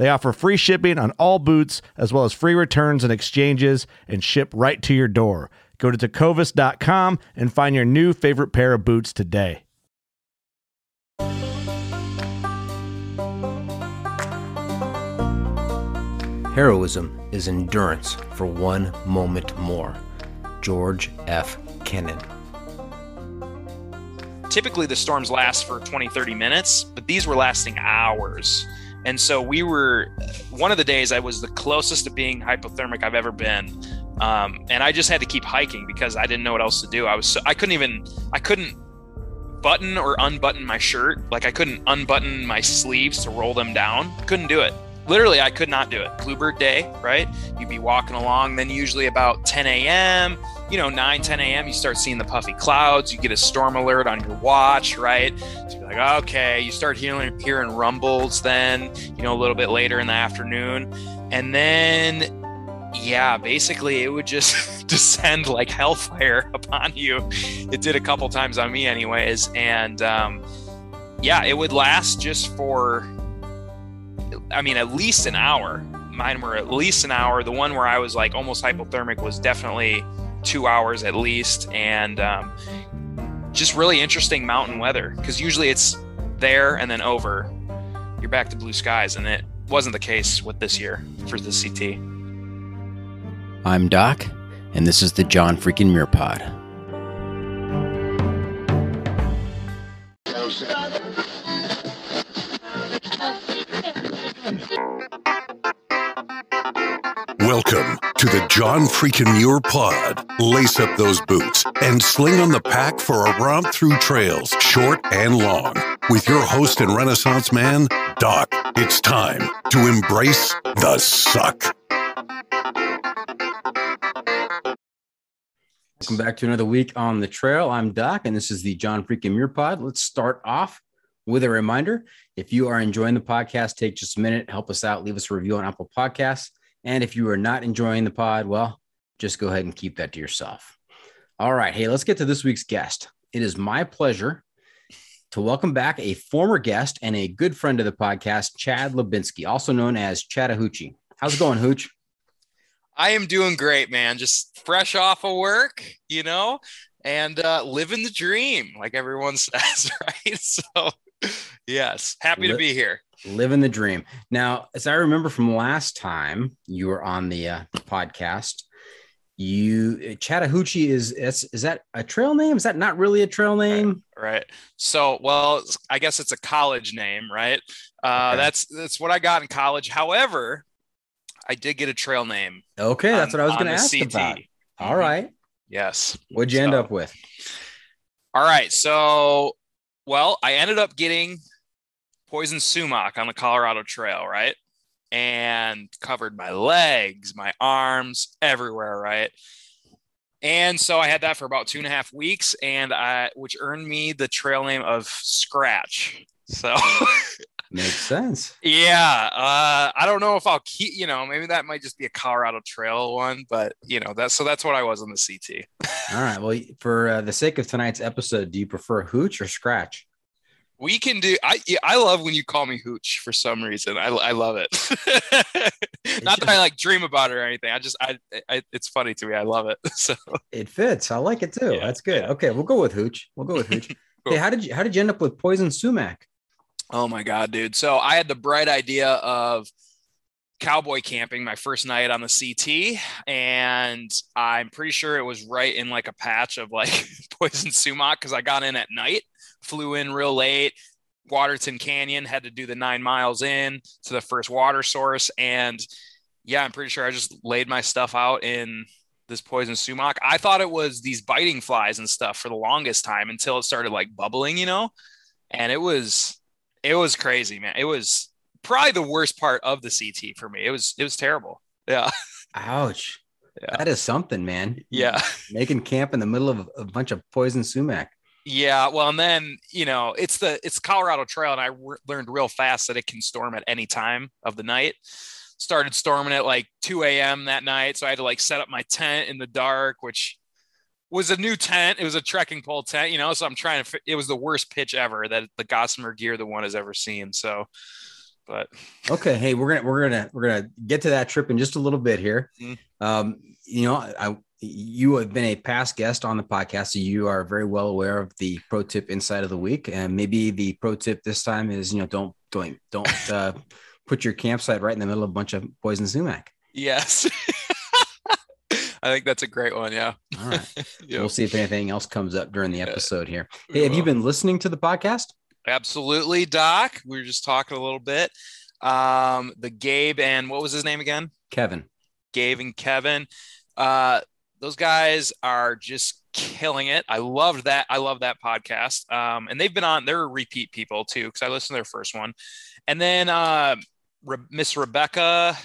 They offer free shipping on all boots, as well as free returns and exchanges, and ship right to your door. Go to tecovas.com and find your new favorite pair of boots today. Heroism is endurance for one moment more. George F. Kennan. Typically, the storms last for 20, 30 minutes, but these were lasting hours. And so we were, one of the days I was the closest to being hypothermic I've ever been. Um, and I just had to keep hiking because I didn't know what else to do. I was, so, I couldn't even, I couldn't button or unbutton my shirt. Like I couldn't unbutton my sleeves to roll them down. Couldn't do it. Literally, I could not do it. Bluebird day, right? You'd be walking along, then usually about 10 a.m., you know, 9, 10 a.m., you start seeing the puffy clouds. You get a storm alert on your watch, right? So you're like, okay, you start hearing, hearing rumbles then, you know, a little bit later in the afternoon. And then yeah, basically it would just descend like hellfire upon you. It did a couple times on me, anyways. And um, yeah, it would last just for, I mean, at least an hour. Mine were at least an hour. The one where I was like almost hypothermic was definitely two hours at least. And um, just really interesting mountain weather because usually it's there and then over. You're back to blue skies. And it wasn't the case with this year for the CT. I'm Doc, and this is the John Freaking Muir Pod. John Freakin' Muir Pod. Lace up those boots and sling on the pack for a romp through trails, short and long. With your host and Renaissance man, Doc, it's time to embrace the suck. Welcome back to another week on the trail. I'm Doc, and this is the John Freakin' Muir Pod. Let's start off with a reminder. If you are enjoying the podcast, take just a minute, help us out, leave us a review on Apple Podcasts. And if you are not enjoying the pod, well, just go ahead and keep that to yourself. All right. Hey, let's get to this week's guest. It is my pleasure to welcome back a former guest and a good friend of the podcast, Chad Lubinsky, also known as Chattahoochee. How's it going, Hooch? I am doing great, man. Just fresh off of work, you know, and uh, living the dream, like everyone says, right? So, yes, happy to be here. Living the dream. Now, as I remember from last time you were on the uh, podcast, you Chattahoochee is, is is that a trail name? Is that not really a trail name? Right. right. So, well, I guess it's a college name, right? Uh, okay. That's that's what I got in college. However, I did get a trail name. Okay, that's what I was going to ask CT. about. All Mhm. right, Yes. what'd you end up with? All right. So, well, I ended up getting poison sumac on the Colorado Trail, right? And covered my legs, my arms, everywhere, right? And so I had that for about two and a half weeks, and I, which earned me the trail name of Scratch. So, Makes sense. yeah, uh, I don't know if I'll keep, you know, maybe that might just be a Colorado Trail one, but you know, that's so that's what I was on the CT. All right. Well, for uh, the sake of tonight's episode, do you prefer hooch or scratch? We can do. I yeah, I love when you call me Hooch for some reason. I, I love it. Not that I like dream about it or anything. I just I, I it's funny to me. I love it. So It fits. I like it too. Yeah, That's good. yeah. Okay, we'll go with hooch. We'll go with hooch. Cool. Hey, how did you how did you end up with poison sumac? oh my god, dude. So I had the bright idea of cowboy camping my first night on the CT, and I'm pretty sure it was right in like a patch of like poison sumac because I got in at night, flew in real late. Waterton Canyon had to do the nine miles in to the first water source, and yeah, I'm pretty sure I just laid my stuff out in this poison sumac. I thought it was these biting flies and stuff for the longest time until it started like bubbling, you know, and it was it was crazy, man. It was probably the worst part of the CT for me. It was it was terrible. Yeah, Ouch. Yeah. That is something, man. yeah. Making camp in the middle of a bunch of poison sumac. Yeah, well, and then you know it's the it's Colorado Trail, and I re- learned real fast that it can storm at any time of the night. Started storming at like 2 a.m. that night, so I had to like set up my tent in the dark, which was a new tent. It was a trekking pole tent, you know. So I'm trying to. It was the worst pitch ever that the Gossamer Gear the one has ever seen. So, but Okay, hey, we're gonna we're gonna we're gonna get to that trip in just a little bit here. Mhm. Um, you know, I you have been a past guest on the podcast, so you are very well aware of the pro tip inside of the week, and maybe the pro tip this time is you know don't don't don't uh, put your campsite right in the middle of a bunch of poison sumac. yes, I think that's a great one. Yeah, All right, Yeah. we'll see if anything else comes up during the episode here. Hey, have you been listening to the podcast? Absolutely, Doc. We were just talking a little bit. Um, the Gabe and what was his name again? Kevin. Gabe and Kevin. Uh, those guys are just killing it. I loved that. I love that podcast. Um, and they've been on. They're repeat people too because I listened to their first one. And then uh, Re- Miss Rebecca.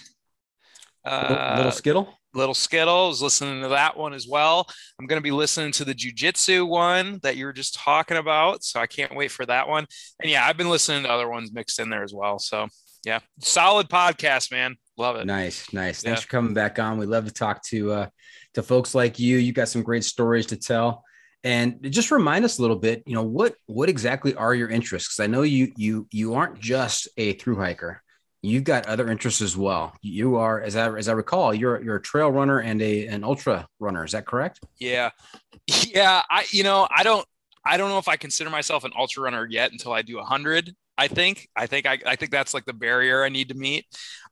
Little, Uh, little Skittle. Little Skittle is listening to that one as well. I'm going to be listening to the jujitsu one that you were just talking about. So I can't wait for that one. And yeah, I've been listening to other ones mixed in there as well. So yeah, solid podcast, man. Love it. Nice, nice. Yeah. Thanks for coming back on. We love to talk to uh, to folks like you. You got some great stories to tell, and just remind us a little bit. You know what what exactly are your interests? I know you you you aren't just a through hiker. You've got other interests as well. You are, as I as I recall, you're you're a trail runner and a an ultra runner. Is that correct? Yeah. Yeah. I, you know, I don't, I don't know if I consider myself an ultra runner yet until I do a hundred. I think, I think, I, I think that's like the barrier I need to meet.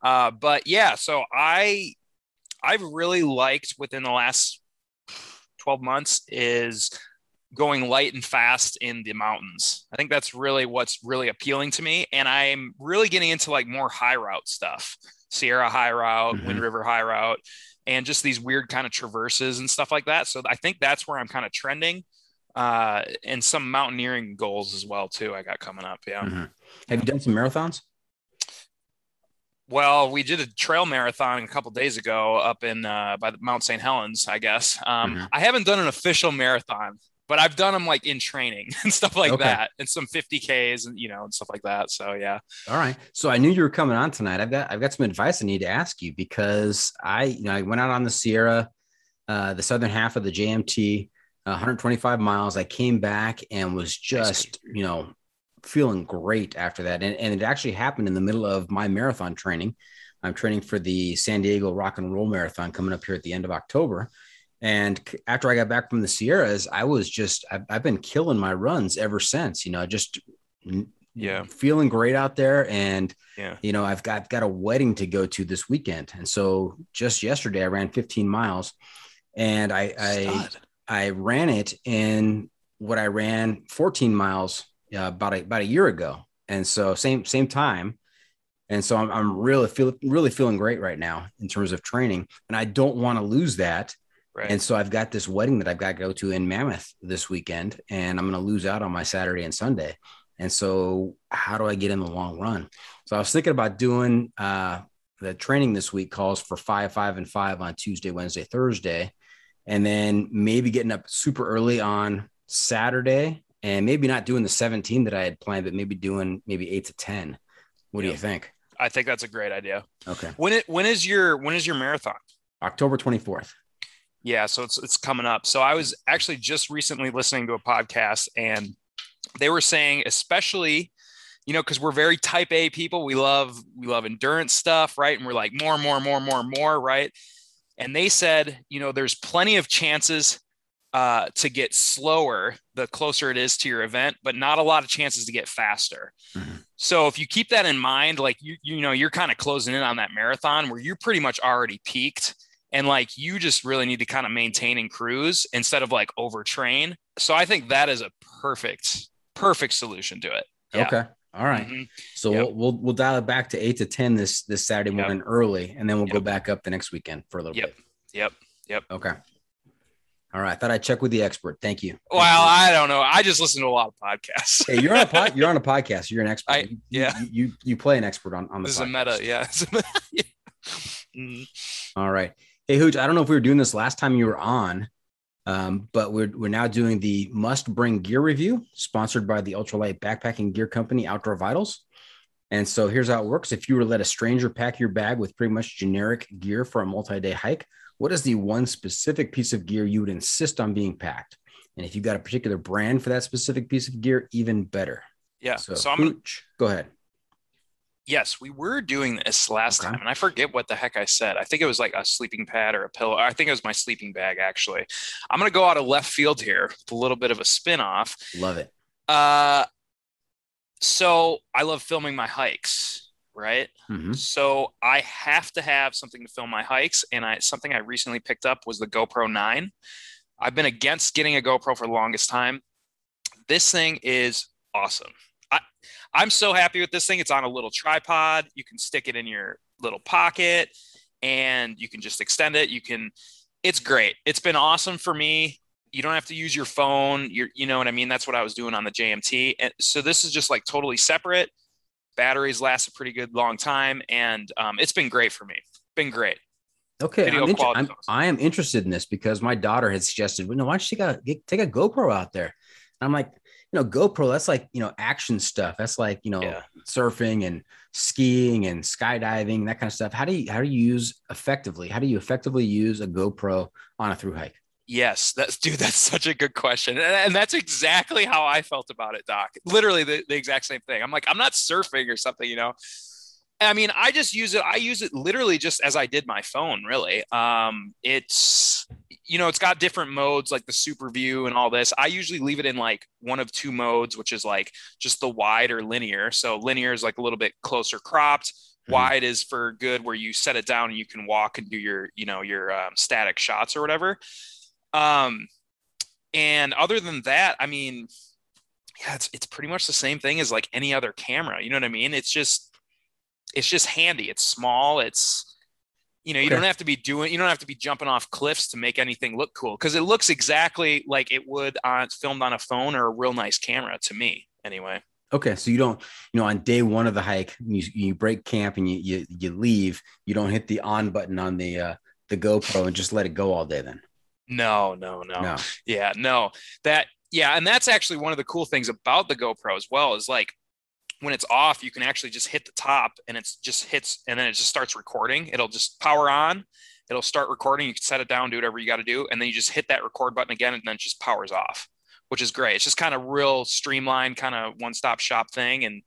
Uh, but yeah, so I, I've really liked within the last 12 months is going light and fast in the mountains. I think that's really what's really appealing to me. And I'm really getting into like more high route stuff, Sierra high route, Mhm. Wind River high route and just these weird kind of traverses and stuff like that. So I think that's where I'm kind of trending. Uh, and some mountaineering goals as well too. I got coming up. Yeah. Mhm. Have you done some marathons? Well, we did a trail marathon a couple days ago up in uh, by the Mount St. Helens, I guess. Um, Mhm. I haven't done an official marathon, but I've done them like in training and stuff like Okay. that, and some 50ks and you know and stuff like that. So yeah, All right. So I knew you were coming on tonight. I've got I've got some advice I need to ask you because I you know I went out on the Sierra, uh, the southern half of the JMT, uh, 125 miles. I came back and was just you know feeling great after that, and and it actually happened in the middle of my marathon training. I'm training for the San Diego Rock and Roll Marathon coming up here at the end of October. And after I got back from the Sierras, I was just I've, I've been killing my runs ever since. You know, just Yeah. feeling great out there and Yeah. you know i've got, got a wedding to go to this weekend and so just yesterday i ran 15 miles and i i, I ran it in what i ran 14 miles uh, about a, about a year ago and so same same time And so I'm, I'm really feel, really feeling great right now in terms of training, and I don't want to lose that. Right. And so I've got this wedding that I've got to go to in Mammoth this weekend, and I'm going to lose out on my Saturday and Sunday. And so, how do I get in the long run? So I was thinking about doing uh, the training this week calls for five, five, and five on Tuesday, Wednesday, Thursday, and then maybe getting up super early on Saturday, and maybe not doing the 17 that I had planned, but maybe doing maybe eight to 10. What do Yeah. you think? I think that's a great idea. Okay, When it when is your when is your marathon? October 24th. Yeah, so it's it's coming up. So I was actually just recently listening to a podcast and they were saying especially you know because we're very type A people, we love we love endurance stuff, right? And we're like more more more more more, right? And they said, you know, there's plenty of chances uh, to get slower the closer it is to your event, but not a lot of chances to get faster. Mhm. So if you keep that in mind, like you you know you're kind of closing in on that marathon where you're pretty much already peaked and like you just really need to kind of maintain and cruise instead of like overtrain. So I think that is a perfect perfect solution to it. Yeah. Okay, all right. Mhm. So Yep. we'll, we'll we'll dial it back to eight to ten this this Saturday Yep. morning early, and then we'll go back up the next weekend for a little bit. Yep. Yep. Okay. All right. I thought I'd check with the expert. Thank you. Well, I don't know. I just listen to a lot of podcasts. Hey, you're on a pod, you're on a podcast. You're an expert. I- yeah. You, you you play an expert on on the this is a podcast. meta, yeah. A meta. Yeah. Mhm. All right. Hey, Hooch, I don't know if we were doing this last time you were on, um, but we're, we're now doing the must bring gear review sponsored by the ultralight backpacking gear company, Outdoor Vitals. And so here's how it works. If you were to let a stranger pack your bag with pretty much generic gear for a multi day hike, what is the one specific piece of gear you would insist on being packed? And if you've got a particular brand for that specific piece of gear, even better. Yeah. So, So, I'm gonna, go ahead. yes, we were doing this last Okay. time, and I forget what the heck I said. I think it was like a sleeping pad or a pillow. I think it was my sleeping bag actually. I'm gonna go out of left field here with a little bit of a spin off. Love it. Uh so I love filming my hikes, right? Mhm. So I have to have something to film my hikes, and I something I recently picked up was the GoPro 9. I've been against getting a GoPro for the longest time. This thing is awesome. I, I'm so happy with this thing. It's on a little tripod. You can stick it in your little pocket, and you can just extend it. You can. It's great. It's been awesome for me. You don't have to use your phone. You're, you know what I mean. That's what I was doing on the JMT. And so this is just like totally separate batteries last a pretty good long time and um, it's been great for me been great Okay, I'm inter- I'm. I am interested in this because my daughter had suggested, well, no, why don't you take a get- take a GoPro out there? And I'm like, you know, GoPro, that's like you know action stuff. That's like you know Yeah. surfing and skiing and skydiving, that kind of stuff. How do you how do you use effectively? How do you effectively use a GoPro on a through hike? Yes that's dude that's such a good question and, and that's exactly how i felt about it doc literally the, the exact same thing i'm like i'm not surfing or something you know i mean i just use it i use it literally just as i did my phone really um it's you know it's got different modes like the super view and all this i usually leave it in like one of two modes which is like just the wide or linear so linear is like a little bit closer cropped Mhm. wide is for good where you set it down and you can walk and do your you know your um, static shots or whatever um and other than that i mean yeah it's, it's pretty much the same thing as like any other camera you know what i mean it's just it's just handy it's small it's you know you Okay. don't have to be doing you don't have to be jumping off cliffs to make anything look cool because it looks exactly like it would on filmed on a phone or a real nice camera to me anyway Okay, so you don't, you know, on day one of the hike, you, you break camp and you, you you leave. You don't hit the on button on the uh, the GoPro and just let it go all day. Then no no no no, Yeah, no, that, yeah. And that's actually one of the cool things about the GoPro as well is like when it's off, you can actually just hit the top and it's just hits and then it just starts recording. It'll just power on, it'll start recording. You can set it down, do whatever you got to do. And then you just hit that record button again and then it just powers off, which is great. It's just kind of real streamlined, kind of one stop shop thing. And,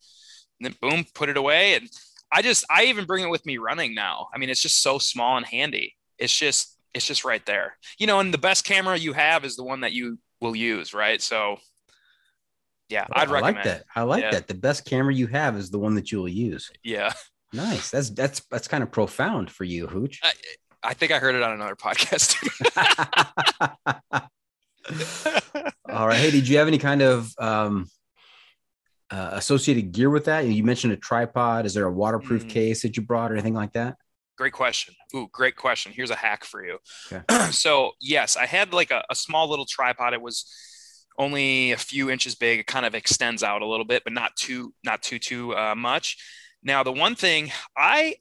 then boom, put it away. And I just, I even bring it with me running now. I mean, it's just so small and handy. It's just, it's just right there. You know, and the best camera you have is the one that you will use, right? So, yeah, I'd I recommend. like that. I like Yeah. that. The best camera you have is the one that you will use. Yeah, Nice. That's that's that's kind of profound for you, Hooch. I think I heard it on another podcast. All right. Hey, did you have any kind of um uh, associated gear with that? You mentioned a tripod. Is there a waterproof Mm. case that you brought or anything like that? Great question. Ooh, great question. Here's a hack for you. Okay. so yes, I had like a, a small little tripod. It was only a few inches big. It kind of extends out a little bit, but not too not too too uh, much. Now the one thing I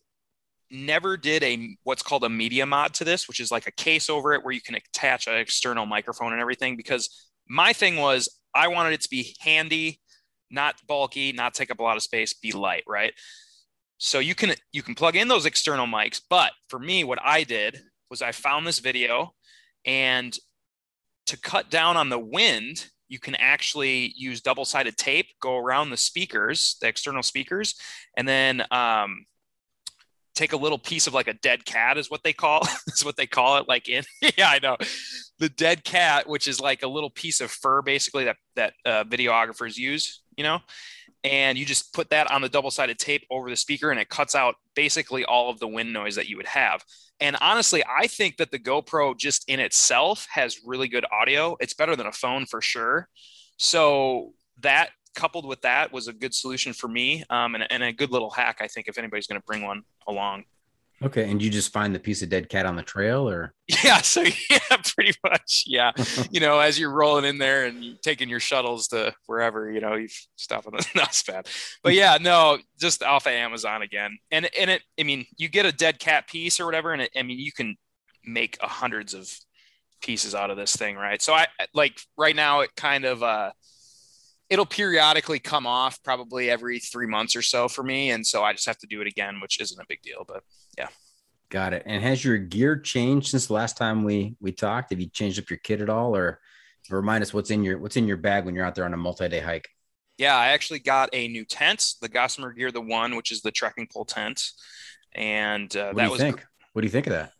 never did a what's called a media mod to this, which is like a case over it where you can attach an external microphone and everything. Because my thing was I wanted it to be handy, not bulky, not take up a lot of space, be light, right? So you can you can plug in those external mics, but for me, what I did was I found this video, and to cut down on the wind, you can actually use double-sided tape, go around the speakers, the external speakers, and then um, take a little piece of like a dead cat is what they call is what they call it. Like in yeah, I know the dead cat, which is like a little piece of fur basically that that uh, videographers use, you know and you just put that on the double-sided tape over the speaker and it cuts out basically all of the wind noise that you would have. And honestly i think that the gopro just in itself has really good audio. It's better than a phone for sure. So that coupled with that was a good solution for me um, and, and a good little hack i think if anybody's going to bring one along Okay. And you just find the piece of dead cat on the trail or? yeah so yeah pretty much yeah you know as you're rolling in there and taking your shuttles to wherever you know you stop on the not bad but yeah no just off of amazon again and and it i mean you get a dead cat piece or whatever and it, i mean you can make hundreds of pieces out of this thing right so i like right now it kind of uh it'll periodically come off probably every three months or so for me and so i just have to do it again which isn't a big deal but yeah. Got it. And has your gear changed since the last time we we talked? Have you changed up your kit at all, or remind us what's in your what's in your bag when you're out there on a multi-day hike? Yeah, I actually got a new tent, the Gossamer Gear the One, which is the trekking pole tent, and uh, What that do you was, think? What do you think of that?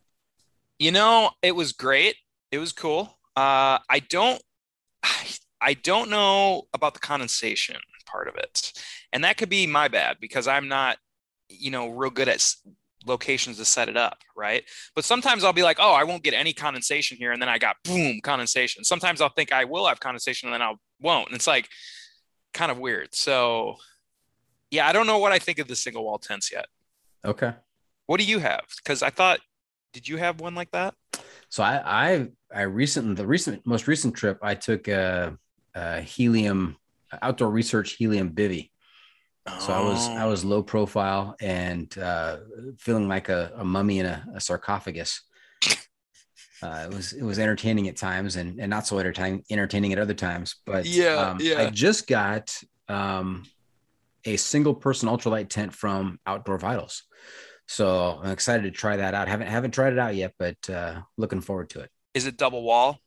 you know, it was great. It was cool. Uh, I don't, I, I don't know about the condensation part of it, and that could be my bad because I'm not, you know, real good at locations to set it up, right? But sometimes I'll be like, oh, I won't get any condensation here, and then I got boom condensation. Sometimes I'll think I will have condensation, and then I won't, and it's like kind of weird. So, yeah, I don't know what I think of the single wall tents yet. Okay. What do you have? Because I thought, did you have one like that? So I I I recently the recent most recent trip I took a, a helium outdoor research helium bivy. So I was I Oh. was low profile and uh, feeling like a, a mummy in a, a sarcophagus. Uh, it was it was entertaining at times and, and not so entertaining entertaining at other times. But Yeah, um, yeah. I just got um, a single person ultralight tent from Outdoor Vitals, so I'm excited to try that out. haven't haven't tried it out yet, but uh, looking forward to it. Is it double wall?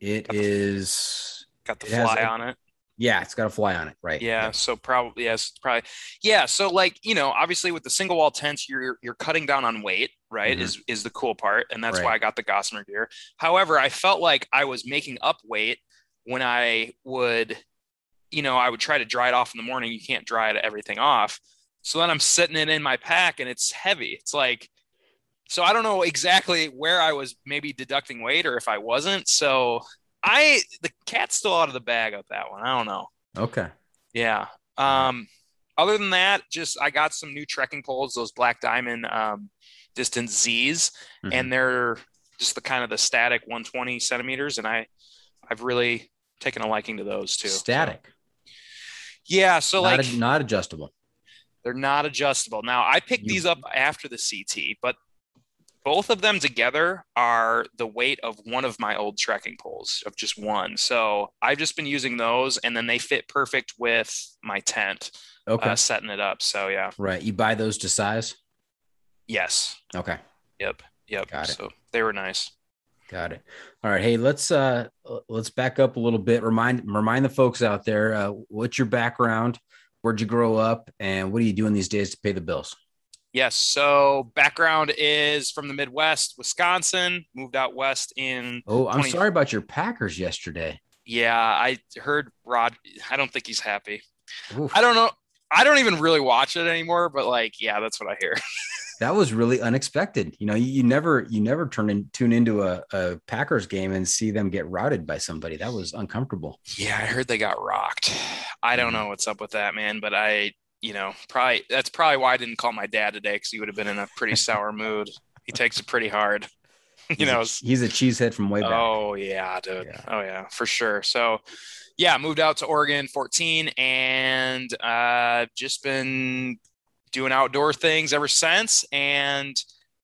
It is Got the fly a- on it. yeah, it's got a fly on it, right? Yeah, so probably yes, probably yeah. So like you know, obviously with the single wall tents, you're you're cutting down on weight, right? Mhm. Is is the cool part, and that's why I got the Gossamer gear. However, I felt like I was making up weight when I would, you know, I would try to dry it off in the morning. You can't dry it everything off, so then I'm sitting it in my pack, and it's heavy. It's like, so I don't know exactly where I was maybe deducting weight or if I wasn't. So I the cat's still out of the bag of that one. I don't know. Okay. Yeah. Um, other than that, just I got some new trekking poles, those black diamond um, distance Z's, Mhm. and they're just the kind of the static 120 centimeters, and I I've really taken a liking to those too. So- static, yeah. So not, like a- not adjustable. they're not adjustable. Now I picked You- these up after the CT, but both of them together are the weight of one of my old trekking poles of just one. So I've just been using those, and then they fit perfect with my tent, Okay. uh, setting it up. So yeah. right. You buy those to size. Yes. Okay. Yep. Yep. Got it. So they were nice. Got it. All right. Hey, let's uh let's back up a little bit. Remind remind the folks out there uh, what's your background, where'd you grow up, and what are you doing these days to pay the bills? Yes. So background is from the Midwest, Wisconsin. Moved out west in. Oh, I'm 20 sorry about your Packers yesterday. Yeah, I heard Rod. I don't think he's happy. Oof. I don't know. I don't even really watch it anymore, but like, yeah, that's what I hear. That was really unexpected. You know, you, you never you never turn in tune into a, a Packers game and see them get routed by somebody. That was uncomfortable. Yeah, I heard they got rocked. I don't mm-hmm. know what's up with that, man. But I, you know, probably that's probably why I didn't call my dad today because he would have been in a pretty sour mood. He takes it pretty hard. you He's know, a, he's a cheesehead from way back. Oh yeah, dude. Yeah. Oh yeah, for sure. So yeah, moved out to Oregon 14 and uh just been doing outdoor things ever since. And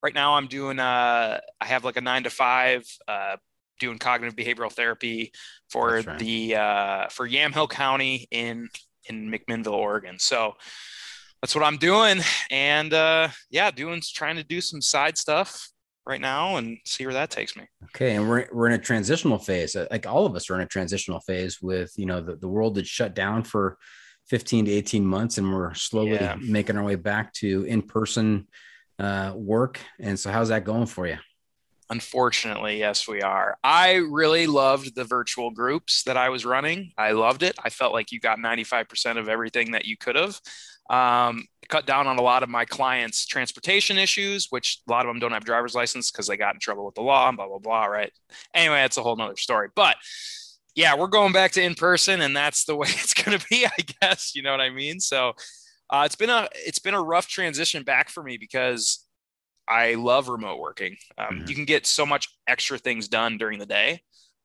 right now I'm doing uh I have like a nine to five uh doing cognitive behavioral therapy for right. the uh for Yamhill County in in McMinnville, Oregon. So that's what I'm doing. And uh yeah, doing trying to do some side stuff right now and see where that takes me. Okay, and we're we're in a transitional phase. Uh, Like all of us are in a transitional phase with you know the, the world that shut down for 15 to 18 months, and we're slowly Yeah. making our way back to in person uh, work. And so, how's that going for you? Unfortunately, yes, we are. I really loved the virtual groups that I was running. I loved it. I felt like you got 95% of everything that you could have. Um, cut down on a lot of my clients' transportation issues, which a lot of them don't have driver's license because they got in trouble with the law and blah, blah, blah. Right. Anyway, that's a whole nother story. But yeah, we're going back to in person and that's the way it's going to be, I guess. You know what I mean? So uh, it's been a it's been a rough transition back for me because I love remote working. Um, Mhm. You can get so much extra things done during the day,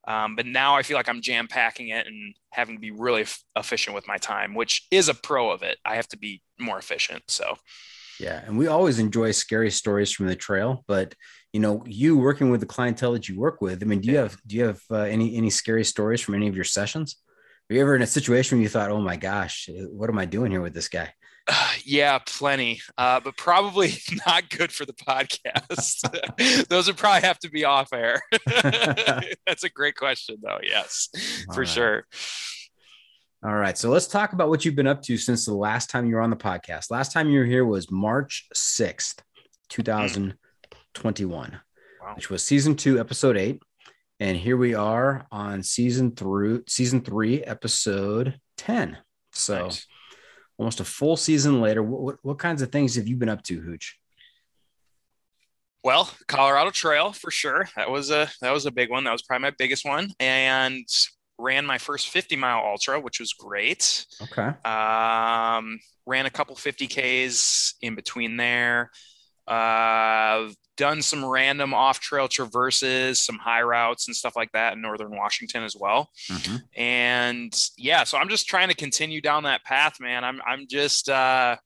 um, but now I feel like I'm jam packing it and having to be really f- efficient with my time, which is a pro of it. I have to be more efficient. So Yeah, and we always enjoy scary stories from the trail, but you know, you working with the clientele that you work with. I mean, do you Yeah. have do you have uh, any any scary stories from any of your sessions? Were you ever in a situation where you thought, "Oh my gosh, what am I doing here with this guy"? yeah, plenty, uh, but probably not good for the podcast. Those would probably have to be off air. That's a great question, though. Yes, All for right. sure. All right. So let's talk about what you've been up to since the last time you were on the podcast. Last time you were here was March 6th, 2021, Wow. which was season two, episode eight. And here we are on season through season three, episode 10. So Nice. Almost a full season later. What, what, what kinds of things have you been up to, Hooch? Well, Colorado Trail for sure. That was a that was a big one. That was probably my biggest one, and ran my first 50 mile ultra, which was great. Okay. Um, ran a couple 50ks in between there. Uh, done some random off trail traverses, some high routes and stuff like that in northern Washington as well. Mhm. And yeah, so I'm just trying to continue down that path, man. I'm I'm just uh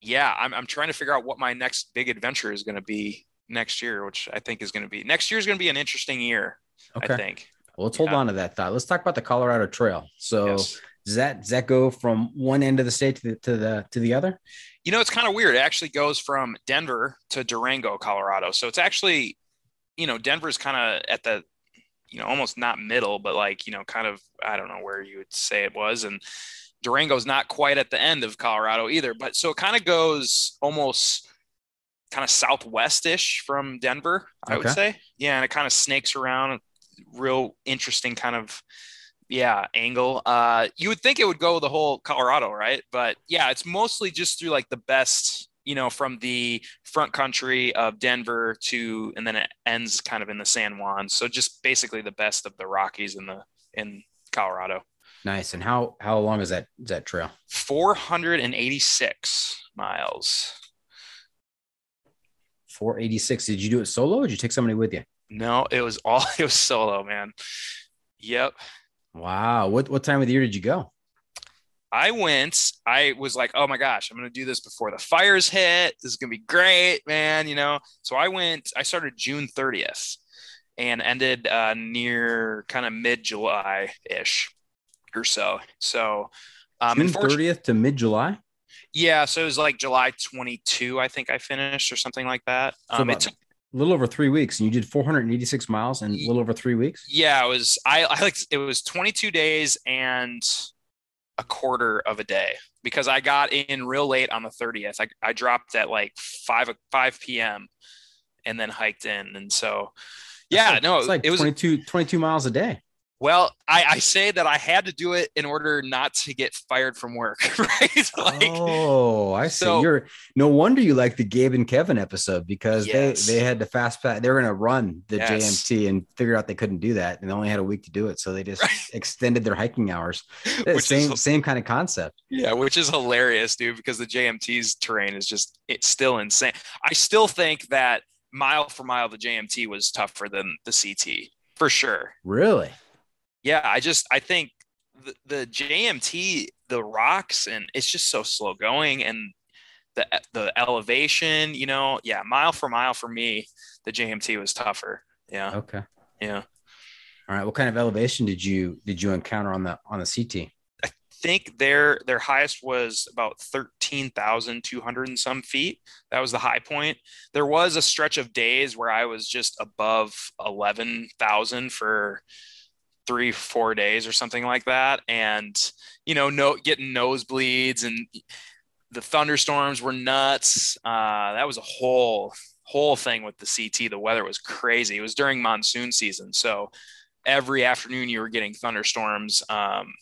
yeah, I'm I'm trying to figure out what my next big adventure is going to be next year, which I think is going to be next year is going to be an interesting year, I Okay. think. Well, let's hold Yeah. on to that thought. Let's talk about the Colorado Trail. So Yes. Does that does that go from one end of the state to the to the to the other? You know, it's kind of weird. It actually goes from Denver to Durango, Colorado. So it's actually, you know, Denver's kind of at the, you know, almost not middle, but like, you know, kind of, I don't know where you would say it was. And Durango's not quite at the end of Colorado either. But so it kind of goes almost kind of southwest-ish from Denver, I would say. Yeah. And it kind of snakes around, real interesting kind of yeah angle uh you would think it would go the whole colorado right but yeah it's mostly just through like the best you know from the front country of denver to and then it ends kind of in the san juan so just basically the best of the rockies in the in colorado Nice. And how how long is that is that trail? 486 miles 486. Did you do it solo or did you take somebody with you? no it was all it was solo man yep Wow. What what time of the year did you go? I went, I was like, oh my gosh, I'm going to do this before the fires hit. This is going to be great, man. You know, so I went, I started June 30th and ended uh, near kind of mid July ish or so. So, um, June unfortunately- 30th to mid July. yeah, so it was like July 22, I think I finished or something like that. So Um, it took, a little over three weeks, and you did 486 miles in a little over three weeks. yeah, it was, I, I like, it was 22 days and a quarter of a day because I got in real late on the 30th. I, I dropped at like 5 5 p.m. and then hiked in. And so yeah, It's no, it's like it was 22 22 miles a day. Well, I, I say that I had to do it in order not to get fired from work, right? like, oh, I see. So, You're no wonder you like the Gabe and Kevin episode because yes. they they had to fast pass. They were going to run the yes. JMT and figured out they couldn't do that, and they only had a week to do it, so they just right. extended their hiking hours. Eh, which same is, same kind of concept. Yeah, which is hilarious, dude, because the JMT's terrain is just it's still insane. I still think that mile for mile the JMT was tougher than the CT for sure. Really? Yeah, I just I think the, the JMT, the rocks, and it's just so slow going, and the the elevation, you know, yeah, mile for mile for me, the JMT was tougher. Yeah. Okay. Yeah. All right. What kind of elevation did you did you encounter on the on the CT? I think their their highest was about thirteen thousand two hundred and some feet. That was the high point. There was a stretch of days where I was just above eleven thousand for three four days or something like that. And you know no getting nosebleeds and the thunderstorms were nuts. Uh, that was a whole whole thing with the ct the weather was crazy. It was during monsoon season. So every afternoon you were getting thunderstorms. Um,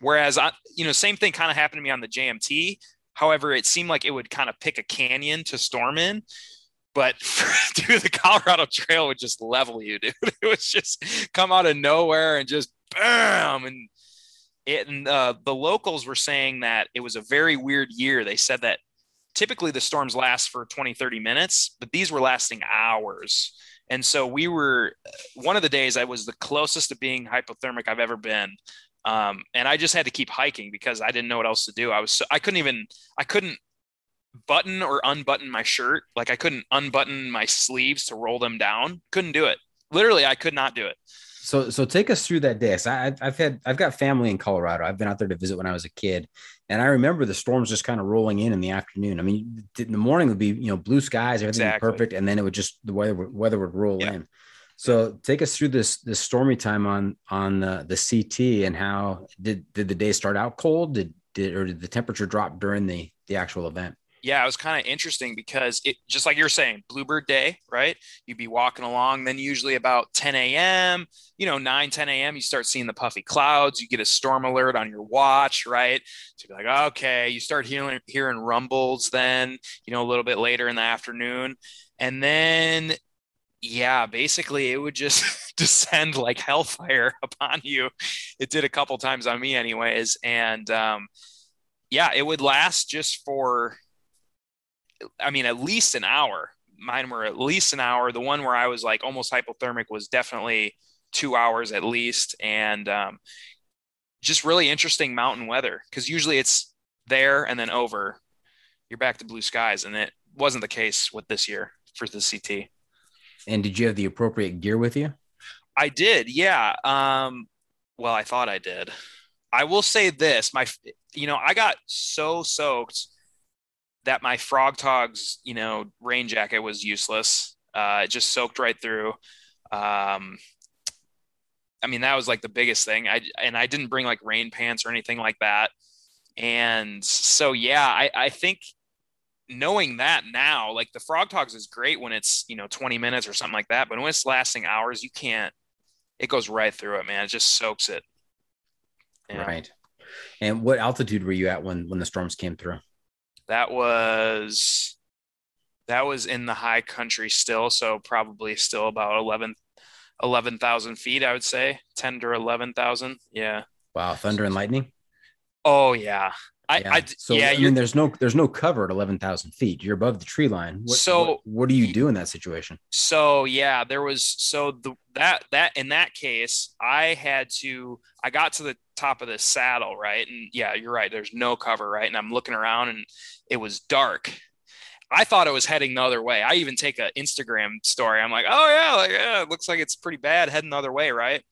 whereas i you know same thing kind of happened to me on the jmt however it seemed like it would kind of pick a canyon to storm in but dude, the Colorado Trail would just level you, dude. It was just come out of nowhere and just bam. And it and uh, the locals were saying that it was a very weird year. They said that typically the storms last for 20, 30 minutes, but these were lasting hours. And so we were one of the days I was the closest to being hypothermic I've ever been. Um, and I just had to keep hiking because I didn't know what else to do. I was so, I couldn't even I couldn't button or unbutton my shirt. Like I couldn't unbutton my sleeves to roll them down. Couldn't do it. Literally, I could not do it. So, so take us through that day. So I, I've had, I've got family in Colorado. I've been out there to visit when I was a kid, and I remember the storms just kind of rolling in in the afternoon. I mean, in the morning would be, you know, blue skies, everything exactly. perfect, and then it would just the weather, weather would roll yeah. in. So take us through this this stormy time on on the, the CT and how did did the day start out cold? Did did or did the temperature drop during the the actual event? Yeah, it was kind of interesting because it just like you're saying, Bluebird Day, right? You'd be walking along, then usually about 10 a.m., you know, 9, 10 a.m., you start seeing the puffy clouds. You get a storm alert on your watch, right? So you're like, okay, you start hearing hearing rumbles then, you know, a little bit later in the afternoon. And then yeah, basically it would just descend like hellfire upon you. It did a couple times on me anyways. And um yeah, it would last just for I mean, at least an hour. Mine were at least an hour. The one where I was like almost hypothermic was definitely two hours at least. And um, just really interesting mountain weather because usually it's there and then over. You're back to blue skies. And it wasn't the case with this year for the CT. And did you have the appropriate gear with you? I did. Yeah. Um, well, I thought I did. I will say this, my, you know, I got so soaked that my Frogg Toggs, you know, rain jacket was useless. Uh, it just soaked right through. Um, I mean, that was like the biggest thing. I and I didn't bring like rain pants or anything like that. And so, yeah, I, I think knowing that now, like the Frogg Toggs is great when it's you know 20 minutes or something like that, but when it's lasting hours, you can't. It goes right through it, man. It just soaks it. Right. And what altitude were you at when when the storms came through? That was that was in the high country still, so probably still about 11 11,000 feet, I would say 10 to 11,000. Yeah. Wow. Thunder and lightning. Oh yeah. I, yeah. I, so yeah, I mean, there's no there's no cover at eleven thousand feet. You're above the tree line. What, so what, what, do you do in that situation? So yeah, there was so the that that in that case, I had to I got to the top of the saddle, right? And yeah, you're right. There's no cover, right? And I'm looking around and it was dark. I thought it was heading the other way. I even take an Instagram story. I'm like, oh yeah, like yeah, it looks like it's pretty bad heading the other way, right?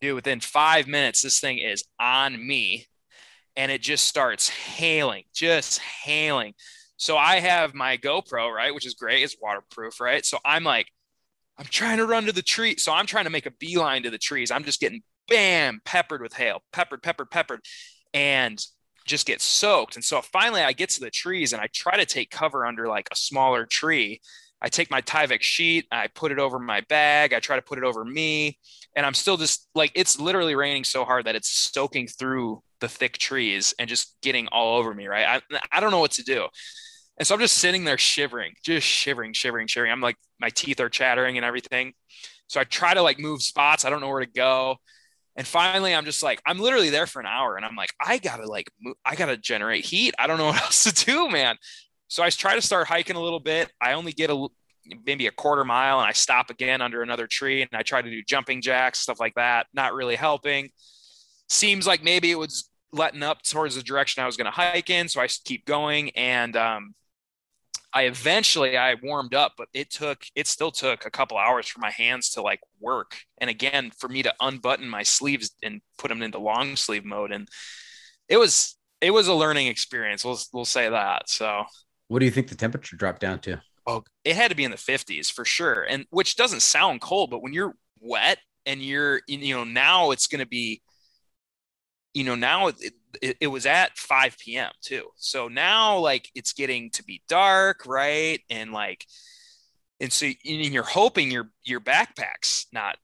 Dude, within five minutes, this thing is on me and it just starts hailing, just hailing. So I have my GoPro, right, which is great. It's waterproof, right? So I'm like, I'm trying to run to the tree. So I'm trying to make a beeline to the trees. I'm just getting bam, peppered with hail, peppered, peppered, peppered, and just get soaked. And so finally I get to the trees and I try to take cover under like a smaller tree. I take my Tyvek sheet, I put it over my bag, I try to put it over me, and I'm still just like it's literally raining so hard that it's soaking through the thick trees and just getting all over me, right? I, I don't know what to do. And so I'm just sitting there shivering, just shivering, shivering, shivering. I'm like, my teeth are chattering and everything. So I try to like move spots. I don't know where to go. And finally, I'm just like, I'm literally there for an hour and I'm like, I gotta like, move, I gotta generate heat. I don't know what else to do, man. So I try to start hiking a little bit. I only get a maybe a quarter mile and I stop again under another tree and I try to do jumping jacks, stuff like that. Not really helping. Seems like maybe it was letting up towards the direction I was going to hike in. So I keep going and um, I eventually I warmed up, but it took it still took a couple hours for my hands to like work. And again, for me to unbutton my sleeves and put them into long sleeve mode. And it was it was a learning experience. We'll we'll say that. So what do you think the temperature dropped down to? Oh, it had to be in the 50s for sure. And which doesn't sound cold, but when you're wet and you're, you know, now it's going to be, you know, now it, it, it, was at 5 p.m. too. So now like it's getting to be dark, right? And like, and so and you're hoping your your backpack's not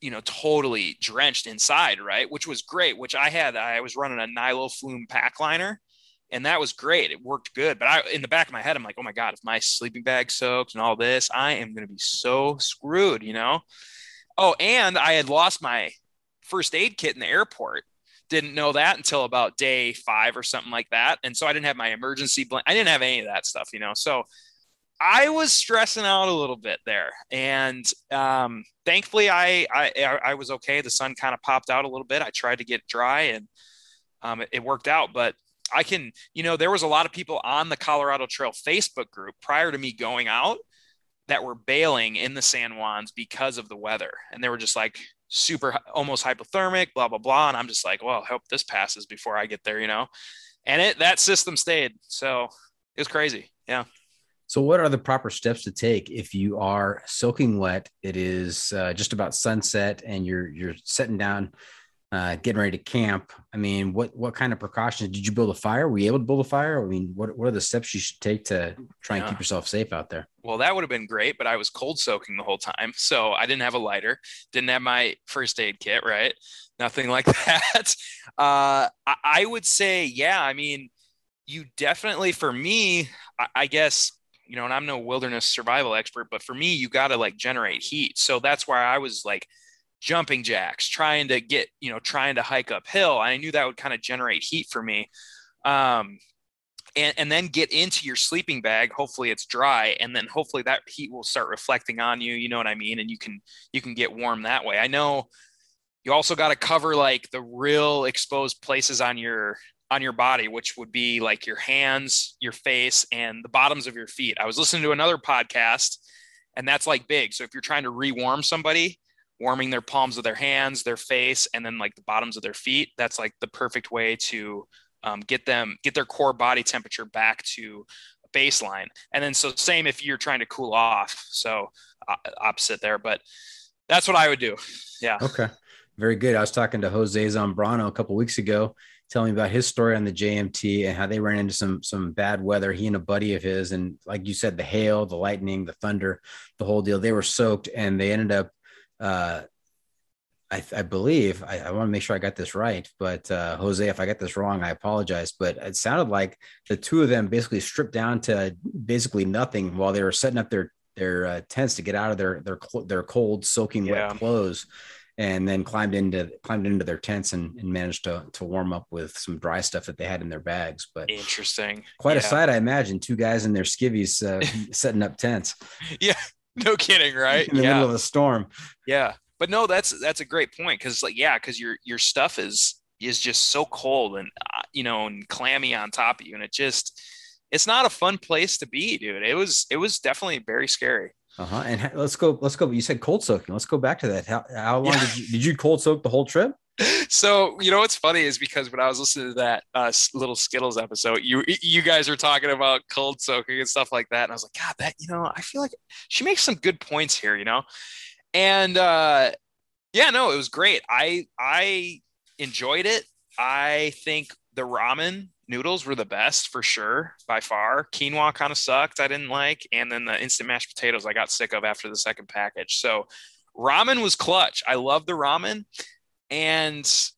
you know totally drenched inside right which was great which i had i was running a Nylofume pack liner and that was great. It worked good. But I, in the back of my head, I'm like, oh my god, if my sleeping bag soaks and all this, I am going to be so screwed, you know. Oh, and I had lost my first aid kit in the airport. Didn't know that until about day five or something like that, and so I didn't have my emergency blanket. I didn't have any of that stuff, you know. So I was stressing out a little bit there, and um, thankfully, I, I I was okay. The sun kind of popped out a little bit. I tried to get dry, and um, it, it worked out, but I can, you know, there was a lot of people on the Colorado Trail Facebook group prior to me going out that were bailing in the San Juans because of the weather. And they were just like super almost hypothermic, blah, blah, blah. And I'm just like, well, I hope this passes before I get there, you know? And it that system stayed. So it was crazy. Yeah. So, what are the proper steps to take if you are soaking wet? It is uh, just about sunset, and you're you're setting down uh, getting ready to camp. I mean, what what kind of precautions did you build a fire? Were you able to build a fire? I mean, what what are the steps you should take to try and yeah. keep yourself safe out there? Well, that would have been great, but I was cold soaking the whole time, so I didn't have a lighter, didn't have my first aid kit, right? Nothing like that. Uh, I, I would say, yeah. I mean, you definitely, for me, I, I guess you know, and I'm no wilderness survival expert, but for me, you got to like generate heat. So that's why I was like jumping jacks, trying to get, you know, trying to hike uphill. I knew that would kind of generate heat for me. Um, and, and then get into your sleeping bag. Hopefully it's dry. And then hopefully that heat will start reflecting on you. You know what I mean? And you can, you can get warm that way. I know you also got to cover like the real exposed places on your, on your body, which would be like your hands, your face, and the bottoms of your feet. I was listening to another podcast, and that's like big. So if you're trying to rewarm somebody, warming their palms of their hands, their face, and then like the bottoms of their feet. That's like the perfect way to um, get them get their core body temperature back to baseline. And then so same if you're trying to cool off. So uh, opposite there, but that's what I would do. Yeah. Okay. Very good. I was talking to Jose Zambrano a couple weeks ago, telling me about his story on the JMT and how they ran into some some bad weather. He and a buddy of his, and like you said, the hail, the lightning, the thunder, the whole deal. They were soaked, and they ended up uh, I, I, believe I, I, want to make sure I got this right, but uh, Jose, if I got this wrong, I apologize. But it sounded like the two of them basically stripped down to basically nothing while they were setting up their their uh, tents to get out of their their their cold, soaking yeah. wet clothes, and then climbed into climbed into their tents and, and, managed to to warm up with some dry stuff that they had in their bags. But interesting, quite yeah. a sight, I imagine. Two guys in their skivvies uh, setting up tents. Yeah, no kidding, right? In the yeah. middle of a storm. Yeah. But no, that's that's a great point because like yeah, because your your stuff is is just so cold and uh, you know and clammy on top of you, and it just it's not a fun place to be, dude. It was it was definitely very scary. Uh huh. And let's go. Let's go. You said cold soaking. Let's go back to that. How how long yeah. did you did you cold soak the whole trip? So you know what's funny is because when I was listening to that uh, little Skittles episode, you you guys were talking about cold soaking and stuff like that, and I was like, God, that you know, I feel like she makes some good points here, you know, and uh, yeah, no, it was great. I I enjoyed it. I think the ramen noodles were the best for sure by far. Quinoa kind of sucked. I didn't like. And then the instant mashed potatoes I got sick of after the second package. So ramen was clutch. I love the ramen. And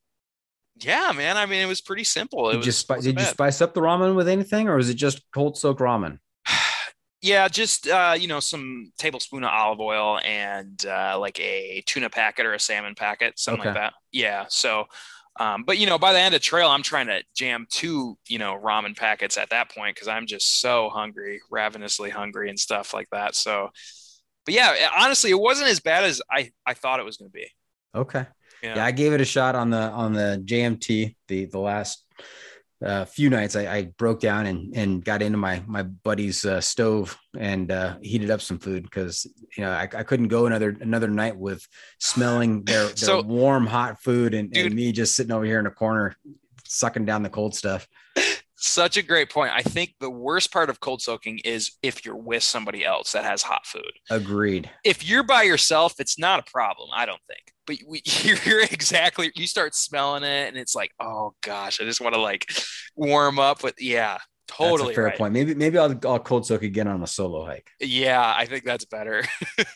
yeah, man. I mean, it was pretty simple. It Did, was, you, spi- did you spice up the ramen with anything, or was it just cold soaked ramen? Yeah, just uh, you know, some tablespoon of olive oil and uh, like a tuna packet or a salmon packet, something like that. Yeah. So, um, but you know, by the end of trail, I'm trying to jam two, you know, ramen packets at that point because I'm just so hungry, ravenously hungry, and stuff like that. So, but yeah, honestly, it wasn't as bad as I I thought it was going to be. Okay. Yeah. Yeah. I gave it a shot on the on the JMT the the last uh, few nights. I, I broke down and and got into my my buddy's uh, stove and uh, heated up some food because you know I, I couldn't go another another night with smelling their, their So- warm hot food and, Dude. and me just sitting over here in a corner sucking down the cold stuff. Such a great point. I think the worst part of cold soaking is if you're with somebody else that has hot food. Agreed. if you're by yourself, it's not a problem, I don't think. But we, you're exactly, you start smelling it and it's like, oh gosh, I just want to like warm up. But yeah, totally That's a fair right. point. Maybe maybe I'll I'll cold soak again on a solo hike. Yeah, I think that's better.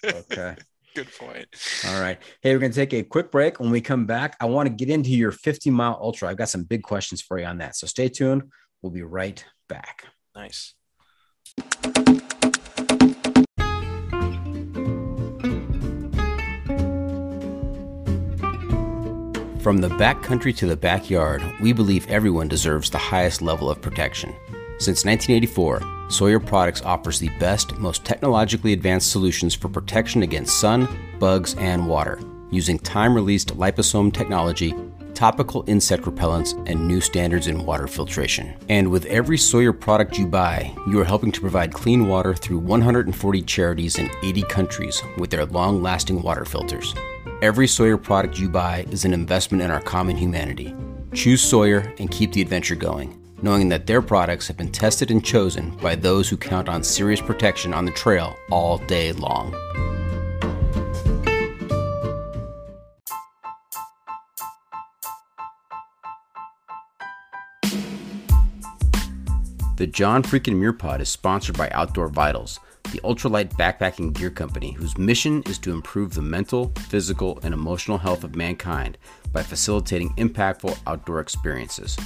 Okay. Good point. All right. Hey, we're to take a quick break. When we come back, I want to get into your 50 mile ultra. I've got some big questions for you on that. So stay tuned. We'll be right back. Nice. From the backcountry to the backyard, we believe everyone deserves the highest level of protection. Since 1984, Sawyer Products offers the best, most technologically advanced solutions for protection against sun, bugs, and water, using time released liposome technology, topical insect repellents, and new standards in water filtration. And with every Sawyer product you buy, you are helping to provide clean water through 140 charities in 80 countries with their long lasting water filters. Every Sawyer product you buy is an investment in our common humanity. Choose Sawyer and keep the adventure going, knowing that their products have been tested and chosen by those who count on serious protection on the trail all day long. The John Freakin' Muir Pod is sponsored by Outdoor Vitals, the ultralight backpacking gear company whose mission is to improve the mental, physical, and emotional health of mankind by facilitating impactful outdoor experiences.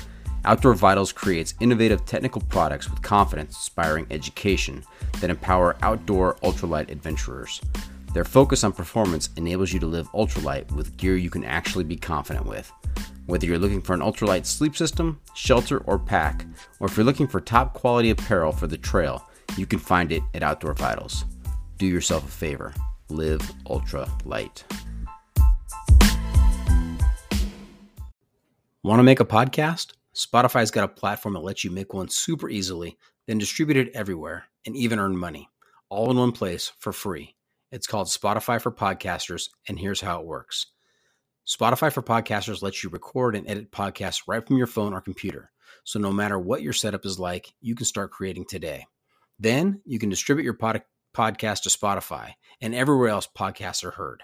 Outdoor Vitals creates innovative technical products with confidence inspiring education that empower outdoor ultralight adventurers. Their focus on performance enables you to live ultralight with gear you can actually be confident with. Whether you're looking for an ultralight sleep system, shelter, or pack, or if you're looking for top quality apparel for the trail, you can find it at Outdoor Vitals. Do yourself a favor live ultra light. Want to make a podcast? Spotify's got a platform that lets you make one super easily, then distribute it everywhere and even earn money, all in one place for free. It's called Spotify for Podcasters, and here's how it works. Spotify for Podcasters lets you record and edit podcasts right from your phone or computer. So no matter what your setup is like, you can start creating today. Then you can distribute your pod- podcast to Spotify and everywhere else podcasts are heard.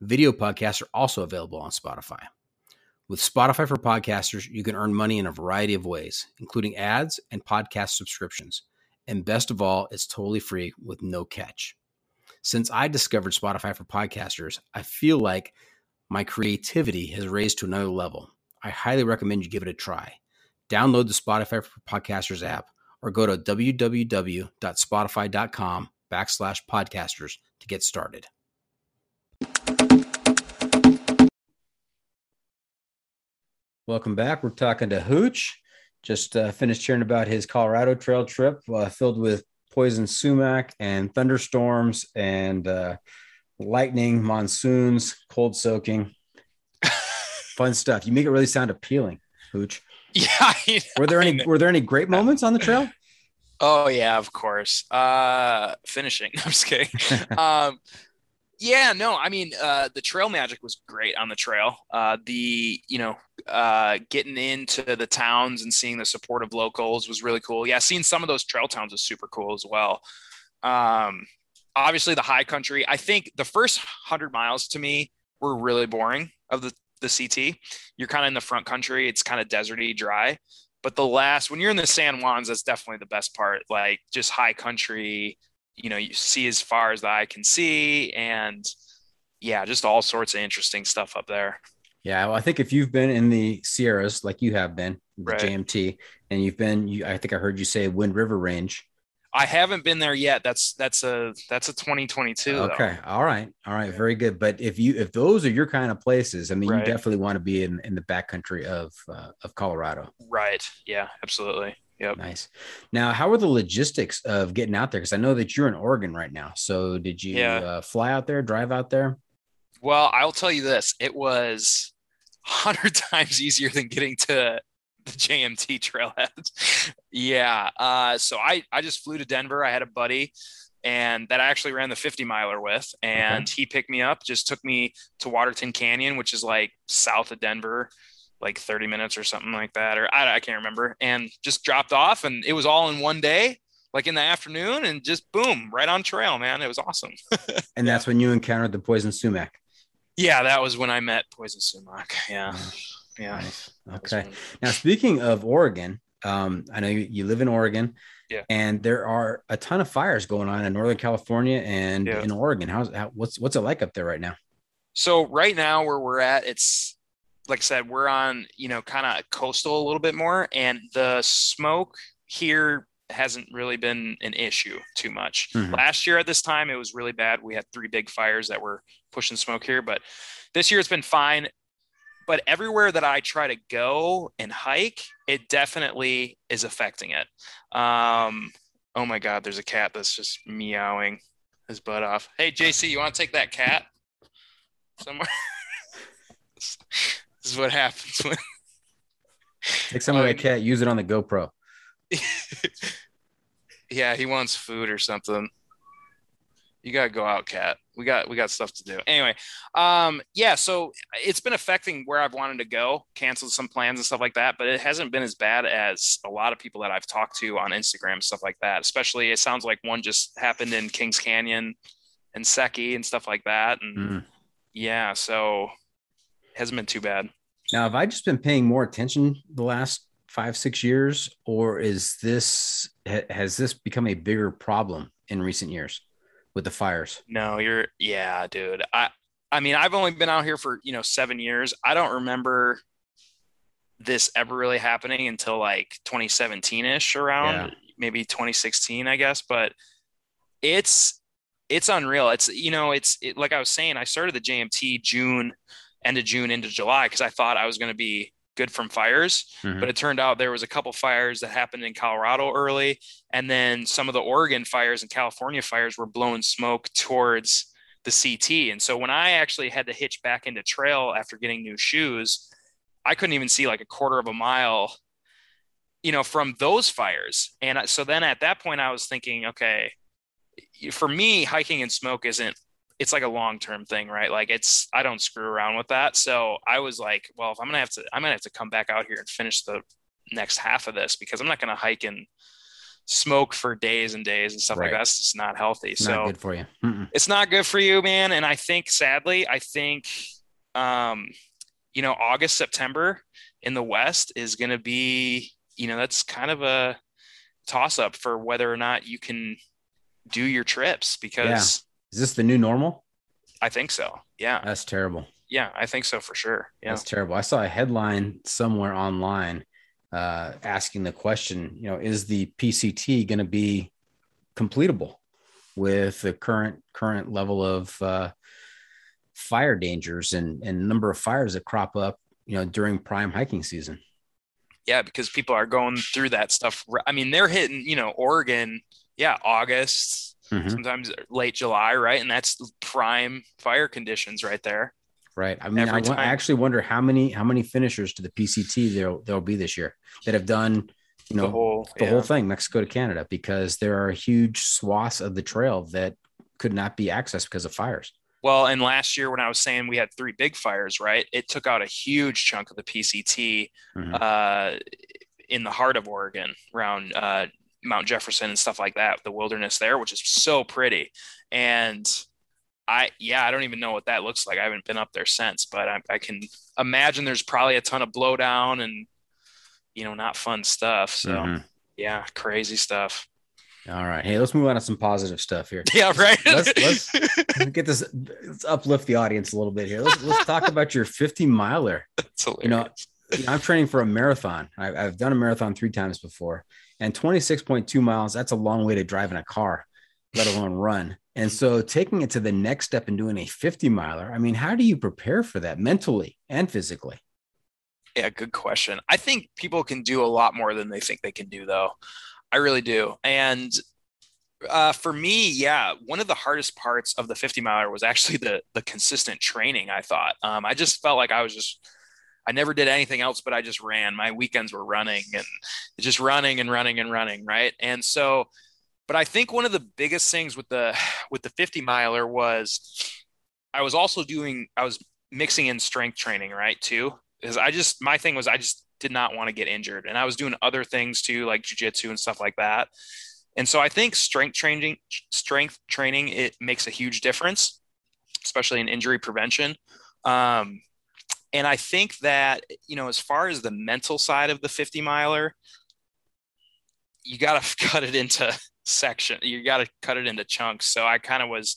Video podcasts are also available on Spotify. With Spotify for Podcasters, you can earn money in a variety of ways, including ads and podcast subscriptions. And best of all, it's totally free with no catch. Since I discovered Spotify for Podcasters, I feel like my creativity has raised to another level. I highly recommend you give it a try. Download the Spotify for Podcasters app or go to www.spotify.com backslash podcasters to get started. Welcome back. We're talking to Hooch. Just uh, finished hearing about his Colorado trail trip uh, filled with poison sumac and thunderstorms and uh, lightning, monsoons, cold soaking. Fun stuff. You make it really sound appealing, Hooch. Yeah. Were there any were there any great moments on the trail? Oh yeah, of course. Uh finishing. I'm just kidding. um yeah, no, I mean uh the trail magic was great on the trail. Uh the, you know, uh getting into the towns and seeing the support of locals was really cool. Yeah, seeing some of those trail towns was super cool as well. Um obviously the high country. I think the first 100 miles to me were really boring of the the CT. You're kind of in the front country. It's kind of deserty, dry. But the last when you're in the San Juans, that's definitely the best part. Like just high country, you know, you see as far as the eye can see, and yeah, just all sorts of interesting stuff up there. Yeah, well, I think if you've been in the Sierras like you have been, the Right. JMT, and you've been, you, I think I heard you say Wind River Range. I haven't been there yet. That's that's a that's a 2022. though. Okay, all right, all right, very good. But if you if those are your kind of places, I mean, Right. you definitely want to be in in the backcountry of uh, of Colorado. Right. Yeah. Absolutely. Yep. Nice. Now, how are the logistics of getting out there? Because I know that you're in Oregon right now. So, did you Yeah. uh, fly out there, drive out there? Well, I'll tell you this: it was hundred times easier than getting to the JMT trailhead. yeah. Uh, so I I just flew to Denver. I had a buddy, and that I actually ran the 50 miler with, and he picked me up. Just took me to Waterton Canyon, which is like south of Denver. Like 30 minutes or something like that, or I, I can't remember, and just dropped off, and it was all in one day, like in the afternoon, and just boom, right on trail, man. It was awesome. And that's when you encountered the poison sumac. Yeah, that was when I met Poison Sumac. Yeah. Yeah. Nice. Okay. when- Now, speaking of Oregon, um, I know you, you live in Oregon. Yeah. And there are a ton of fires going on in Northern California and Yeah. in Oregon. How's how, what's what's it like up there right now? So right now where we're at, it's like I said, we're on, you know, kind of coastal a little bit more. And the smoke here hasn't really been an issue too much. Mhm. Last year at this time, it was really bad. We had three big fires that were pushing smoke here, but this year it's been fine. But everywhere that I try to go and hike, it definitely is affecting it. Um, oh my God, there's a cat that's just meowing his butt off. Hey, JC, you want to take that cat somewhere? this is what happens when Take some of that cat, use it on the GoPro. yeah, he wants food or something. You gotta go out, cat. We got we got stuff to do. Anyway, um, yeah, so it's been affecting where I've wanted to go, canceled some plans and stuff like that, but it hasn't been as bad as a lot of people that I've talked to on Instagram, stuff like that. Especially it sounds like one just happened in Kings Canyon and Seki and stuff like that. And Mm. yeah, so it hasn't been too bad. Now, have I just been paying more attention the last five, six years, or is this ha- has this become a bigger problem in recent years with the fires? No, you're yeah, dude. I I mean, I've only been out here for, you know, 7 years. I don't remember this ever really happening until like 2017ish around, maybe 2016, I guess, but it's it's unreal. It's you know, it's it, like I was saying, I started the JMT June end of June into July because I thought I was going to be good from fires Mhm. but it turned out there was a couple fires that happened in Colorado early, and then some of the Oregon fires and California fires were blowing smoke towards the CT. And so when I actually had to hitch back into trail after getting new shoes, I couldn't even see like a quarter of a mile, you know, from those fires. And so then at that point, I was thinking, okay, for me, hiking in smoke isn't it's like a long-term thing, right? Like it's I don't screw around with that. So I was like, well, if I'm gonna have to, I'm gonna have to come back out here and finish the next half of this because I'm not gonna hike and smoke for days and days and stuff Right. like that. It's just not healthy. It's so not good for you. Mm-mm. it's not good for you, man. And I think sadly, I think um, you know, August, September in the West is gonna be, you know, that's kind of a toss up for whether or not you can do your trips because Is this the new normal? I think so. Yeah. That's terrible. Yeah, I think so for sure. Yeah. That's terrible. I saw a headline somewhere online uh, asking the question, you know, is the PCT going to be completable with the current current level of uh, fire dangers and and number of fires that crop up, you know, during prime hiking season? yeah, because people are going through that stuff. I mean, they're hitting, you know, Oregon, yeah, August, Mhm. sometimes late July, right? And that's prime fire conditions right there. Right. I mean, I, I actually wonder how many how many finishers to the PCT there there'll be this year that have done, you know, the whole, the yeah. whole thing, Mexico to Canada, because there are huge swaths of the trail that could not be accessed because of fires. Well, and last year when I was saying we had three big fires, right? It took out a huge chunk of the PCT Mhm. uh, in the heart of Oregon, around uh, Mount Jefferson and stuff like that, the wilderness there, which is so pretty. And I, yeah, I don't even know what that looks like. I haven't been up there since, but I, I can imagine there's probably a ton of blowdown and, you know, not fun stuff. So Mhm. yeah, crazy stuff. All right. Hey, let's move on to some positive stuff here. Yeah, right. Let's- let's- Get this. Let's uplift the audience a little bit here. Let's, let's talk about your 50 miler. It's hilarious. You know, you know, I'm training for a marathon. I, I've done a marathon three times before, and 26.2 miles. That's a long way to drive in a car, let alone run. And so, taking it to the next step and doing a 50 miler. I mean, how do you prepare for that mentally and physically? Yeah, good question. I think people can do a lot more than they think they can do, though. I really do. And uh, for me, yeah, one of the hardest parts of the 50 miler was actually the the consistent training. I thought um, I just felt like I was just I never did anything else, but I just ran. My weekends were running and just running and running and running, right? And so, but I think one of the biggest things with the with the 50 miler was I was also doing I was mixing in strength training, right? Too, because I just my thing was I just did not want to get injured, and I was doing other things too, like jujitsu and stuff like that. And so I think strength training, strength training, it makes a huge difference, especially in injury prevention. Um, and I think that you know, as far as the mental side of the 50 miler, you got to cut it into section. You got to cut it into chunks. So I kind of was,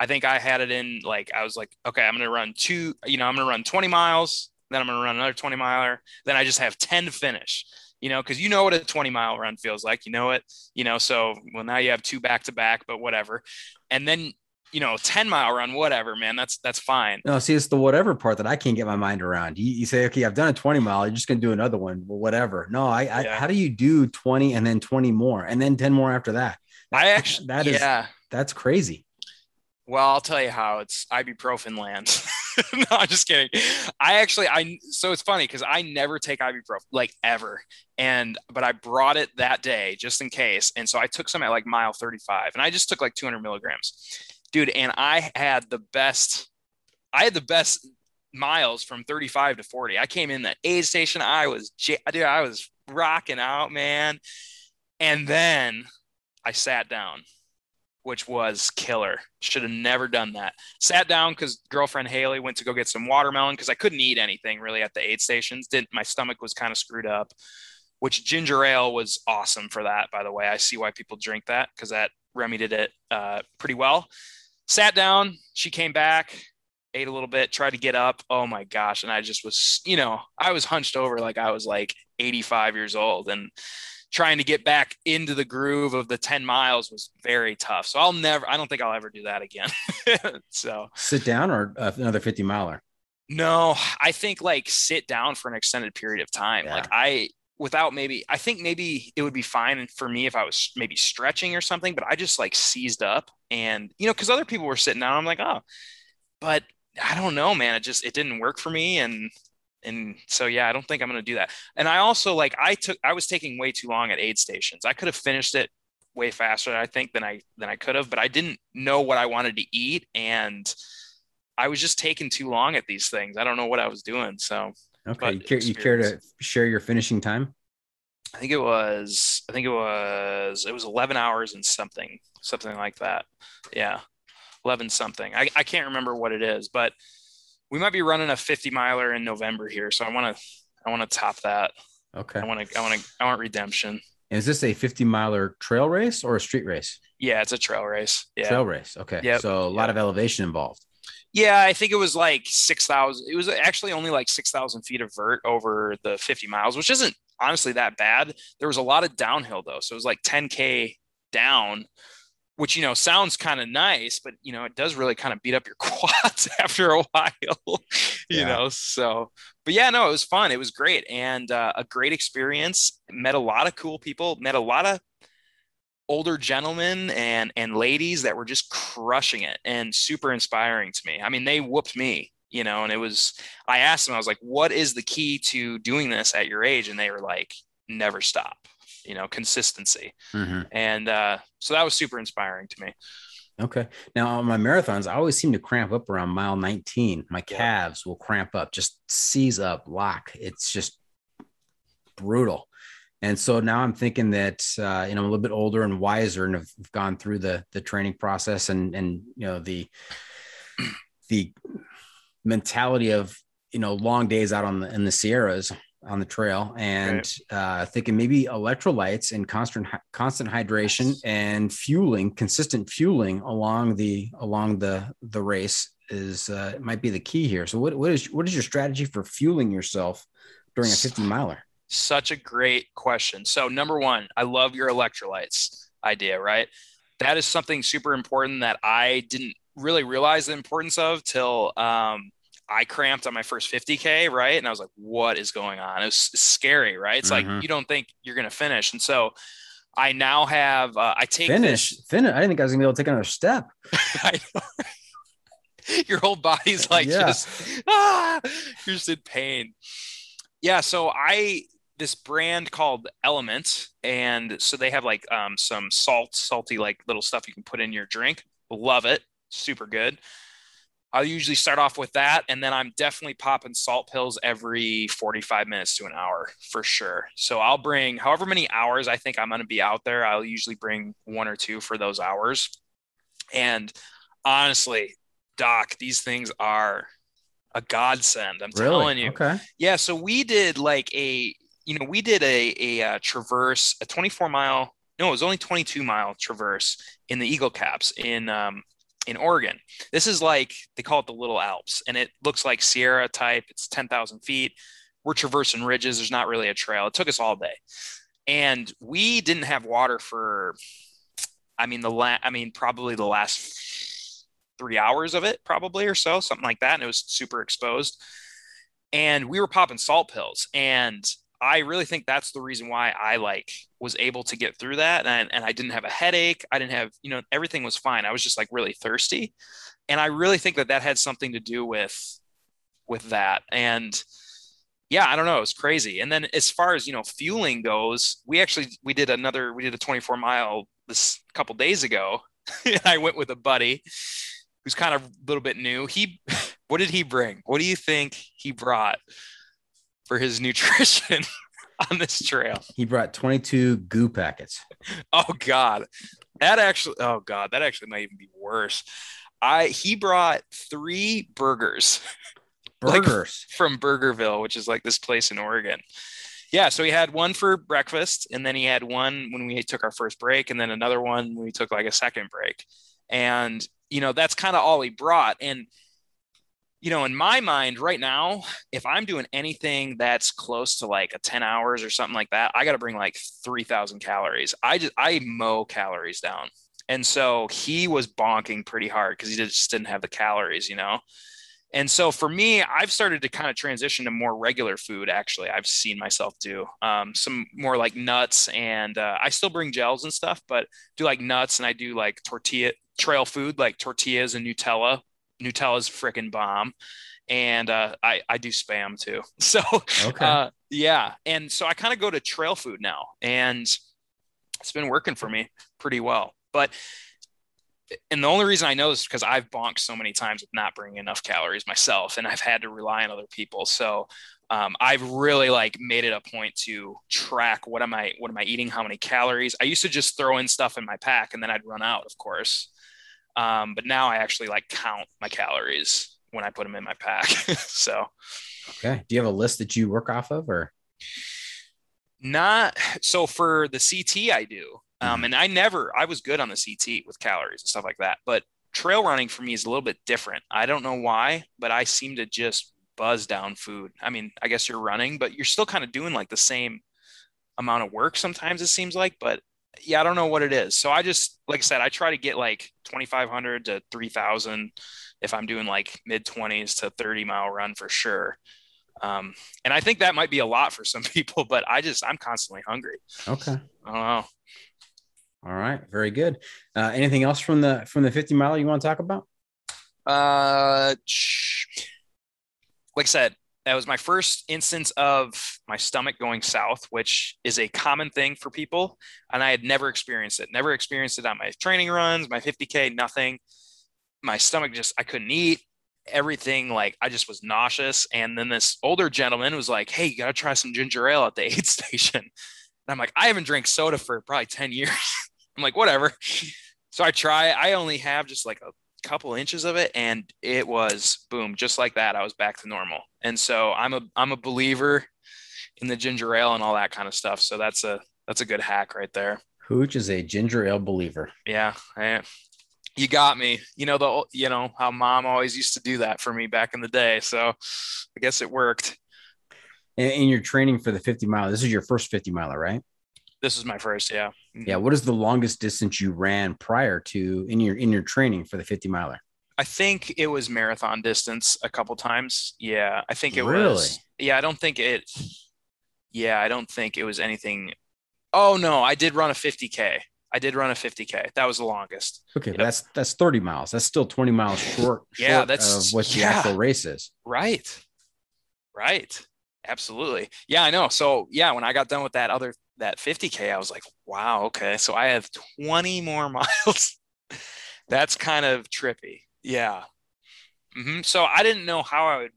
I think I had it in like I was like, okay, I'm gonna run two. You know, I'm gonna run 20 miles, then I'm gonna run another 20 miler. Then I just have 10 to finish. You know, because you know what a 20 mile run feels like. You know it. You know, so well now you have two back to back, but whatever. And then you know, 10 mile run, whatever, man. That's that's fine. No, see, it's the whatever part that I can't get my mind around. You, you say, okay, I've done a 20 mile, you're just gonna do another one, well, whatever. No, I, I Yeah. how do you do 20 and then 20 more and then 10 more after that? I actually, that is yeah. that's crazy. Well, I'll tell you how it's ibuprofen land. no, I'm just kidding. I actually, I so it's funny because I never take ibuprofen like ever, and but I brought it that day just in case, and so I took some at like mile 35, and I just took like 200 milligrams, dude, and I had the best, I had the best miles from 35 to 40. I came in that aid station, I was, dude, I was rocking out, man, and then I sat down which was killer. Should have never done that. Sat down because girlfriend Haley went to go get some watermelon because I couldn't eat anything really at the aid stations. Didn't my stomach was kind of screwed up. Which ginger ale was awesome for that, by the way. I see why people drink that because that remedied it uh, pretty well. Sat down. She came back, ate a little bit, tried to get up. Oh my gosh! And I just was, you know, I was hunched over like I was like 85 years old, and trying to get back into the groove of the 10 miles was very tough. So I'll never, I don't think I'll ever do that again. so Sit down or uh, another 50 miler. no, I think like sit down for an extended period of time. Yeah. Like I, without maybe, I think maybe it would be fine for me if I was maybe stretching or something, but I just like seized up and, you know, cause other people were sitting down. I'm like, oh, but I don't know, man. It just, it didn't work for me. And, and so yeah, I don't think I'm to do that. And I also like I took I was taking way too long at aid stations. I could have finished it way faster I think than I than I could have, but I didn't know what I wanted to eat and I was just taking too long at these things. I don't know what I was doing. So Okay. You care, you care to share your finishing time? I think it was I think it was it was 11 hours and something something like that. Yeah. 11 something. I, I can't remember what it is, but we might be running a 50 miler in November here. So I want to I want to top that. Okay. I want to I want to I want redemption. Is this a 50 miler trail race or a street race? Yeah, it's a trail race. Yeah. Trail race. Okay. Yep. So a lot of elevation involved. Yeah, I think it was like 6,000. It was actually only like 6,000 feet of vert over the 50 miles, which isn't honestly that bad. There was a lot of downhill though. So it was like 10K down, which, you know, sounds kind of nice, but, you know, it does really kind of beat up your quads after a while, you Yeah. know? So, but yeah, no, it was fun. It was great and uh, a great experience. Met a lot of cool people, met a lot of older gentlemen and and ladies that were just crushing it and super inspiring to me. I mean, they whooped me, you know, and it was I asked them, I was like, what is the key to doing this at your age? And they were like, never stop, you know, consistency. Mhm. And uh, so that was super inspiring to me. Okay. Now on my marathons, I always seem to cramp up around mile 19. My calves will cramp up, just seize up, lock. It's just brutal. And so now I'm thinking that uh, you know I'm a little bit older and wiser and have gone through the the training process and and you know the the mentality of you know long days out on the in the Sierras. on the trail and uh, thinking maybe electrolytes and constant constant hydration and fueling, consistent fueling along the along the the race is uh, might be the key here. So what what is what is your strategy for fueling yourself during a 50 miler? Such a great question. So number one, I love your electrolytes idea, right? That is something super important that I didn't really realize the importance of till um, I cramped on my first 50K, right? And I was like, what is going on? It was scary, right? It's mm-hmm. like you don't think you're going to finish. And so I now have, uh, I take finish, this, finish. I didn't think I was going to be able to take another step. Your whole body's like yeah. just, ah, you're just in pain. Yeah. So I, this brand called LMNT, and so they have like um, some salt, salty like little stuff you can put in your drink. Love it, super good. I'll usually start off with that, and then I'm definitely popping salt pills every 45 minutes to an hour for sure. So I'll bring however many hours I think I'm going to be out there. I'll usually bring one or two for those hours. And honestly, Doc, these things are a godsend. I'm really? telling you. Okay. Yeah. So we did like a, you know, we did a a, a uh, traverse, a 24 mile. No, it was only 22 mile traverse in the Eagle Caps in um, in Oregon. This is like they call it the Little Alps, and it looks like Sierra type. It's 10,000 feet. We're traversing ridges. There's not really a trail. It took us all day, and we didn't have water for, I mean the la- I mean probably the last three hours of it, probably or so, something like that, and it was super exposed. And we were popping salt pills, and I really think that's the reason why I like was able to get through that. And, and I didn't have a headache. I didn't have, you know, everything was fine. I was just like really thirsty. And I really think that that had something to do with, with that. And yeah, I don't know. It was crazy. And then as far as, you know, fueling goes, we actually, we did another, we did a 24 mile this couple days ago. I went with a buddy who's kind of a little bit new. He, what did he bring? What do you think he brought? For his nutrition on this trail. He brought 22 goo packets. Oh God. That actually oh God, that actually might even be worse. I he brought three burgers. Burgers like from Burgerville, which is like this place in Oregon. Yeah, so he had one for breakfast, and then he had one when we took our first break, and then another one when we took like a second break. And you know, that's kind of all he brought. And you know, in my mind right now, if I'm doing anything that's close to like a 10 hours or something like that, I got to bring like 3000 calories. I just, I mow calories down. And so he was bonking pretty hard because he just didn't have the calories, you know? And so for me, I've started to kind of transition to more regular food. Actually, I've seen myself do um, some more like nuts, and uh, I still bring gels and stuff, but do like nuts, and I do like tortilla trail food, like tortillas and Nutella Nutella's freaking bomb. And uh, I, I do spam too. So, okay. uh, yeah. And so I kind of go to trail food now, and it's been working for me pretty well. But, and the only reason I know is because I've bonked so many times with not bringing enough calories myself, and I've had to rely on other people. So, um, I've really like made it a point to track what am I what am I eating, how many calories. I used to just throw in stuff in my pack and then I'd run out, of course. Um, but now I actually like count my calories when I put them in my pack. so, okay. Do you have a list that you work off of or? Not so for the CT, I do. Um, mm-hmm. and I never, I was good on the CT with calories and stuff like that. But trail running for me is a little bit different. I don't know why, but I seem to just buzz down food. I mean, I guess you're running, but you're still kind of doing like the same amount of work sometimes it seems like, but yeah, I don't know what it is. So I just, like I said, I try to get like 2,500 to 3,000 if I'm doing like mid 20s to 30 mile run for sure. Um, and I think that might be a lot for some people, but I just, I'm constantly hungry. Okay. I don't know. All right. Very good. Uh, anything else from the, from the 50 mile you want to talk about? Uh, like I said, that was my first instance of my stomach going south, which is a common thing for people. And I had never experienced it, never experienced it on my training runs, my 50K, nothing. My stomach just, I couldn't eat everything. Like I just was nauseous. And then this older gentleman was like, Hey, you got to try some ginger ale at the aid station. And I'm like, I haven't drank soda for probably 10 years. I'm like, whatever. So I try, I only have just like a couple inches of it and it was boom just like that i was back to normal and so i'm a i'm a believer in the ginger ale and all that kind of stuff. So that's a that's a good hack right there. Hooch is a ginger ale believer. Yeah, I, you got me. You know the you know how mom always used to do that for me back in the day. So I guess it worked. And in your training for the 50 mile, this is your first 50 miler, right? This is my first, yeah. Yeah. Mm-hmm. What is the longest distance you ran prior to in your in your training for the 50 miler? I think it was marathon distance a couple times. Yeah, I think it was Really? was. Yeah, I don't think it. Yeah, I don't think it was anything. Oh no, I did run a 50k. I did run a 50k. That was the longest. Okay, Yep. that's that's 30 miles. That's still 20 miles short, Yeah, short that's- what the yeah. actual race is. Right. Right. Absolutely. Yeah, I know. So yeah, when I got done with that other that 50k, I was like, wow, okay. So I have 20 more miles. That's kind of trippy. Yeah. hmm So I didn't know how I would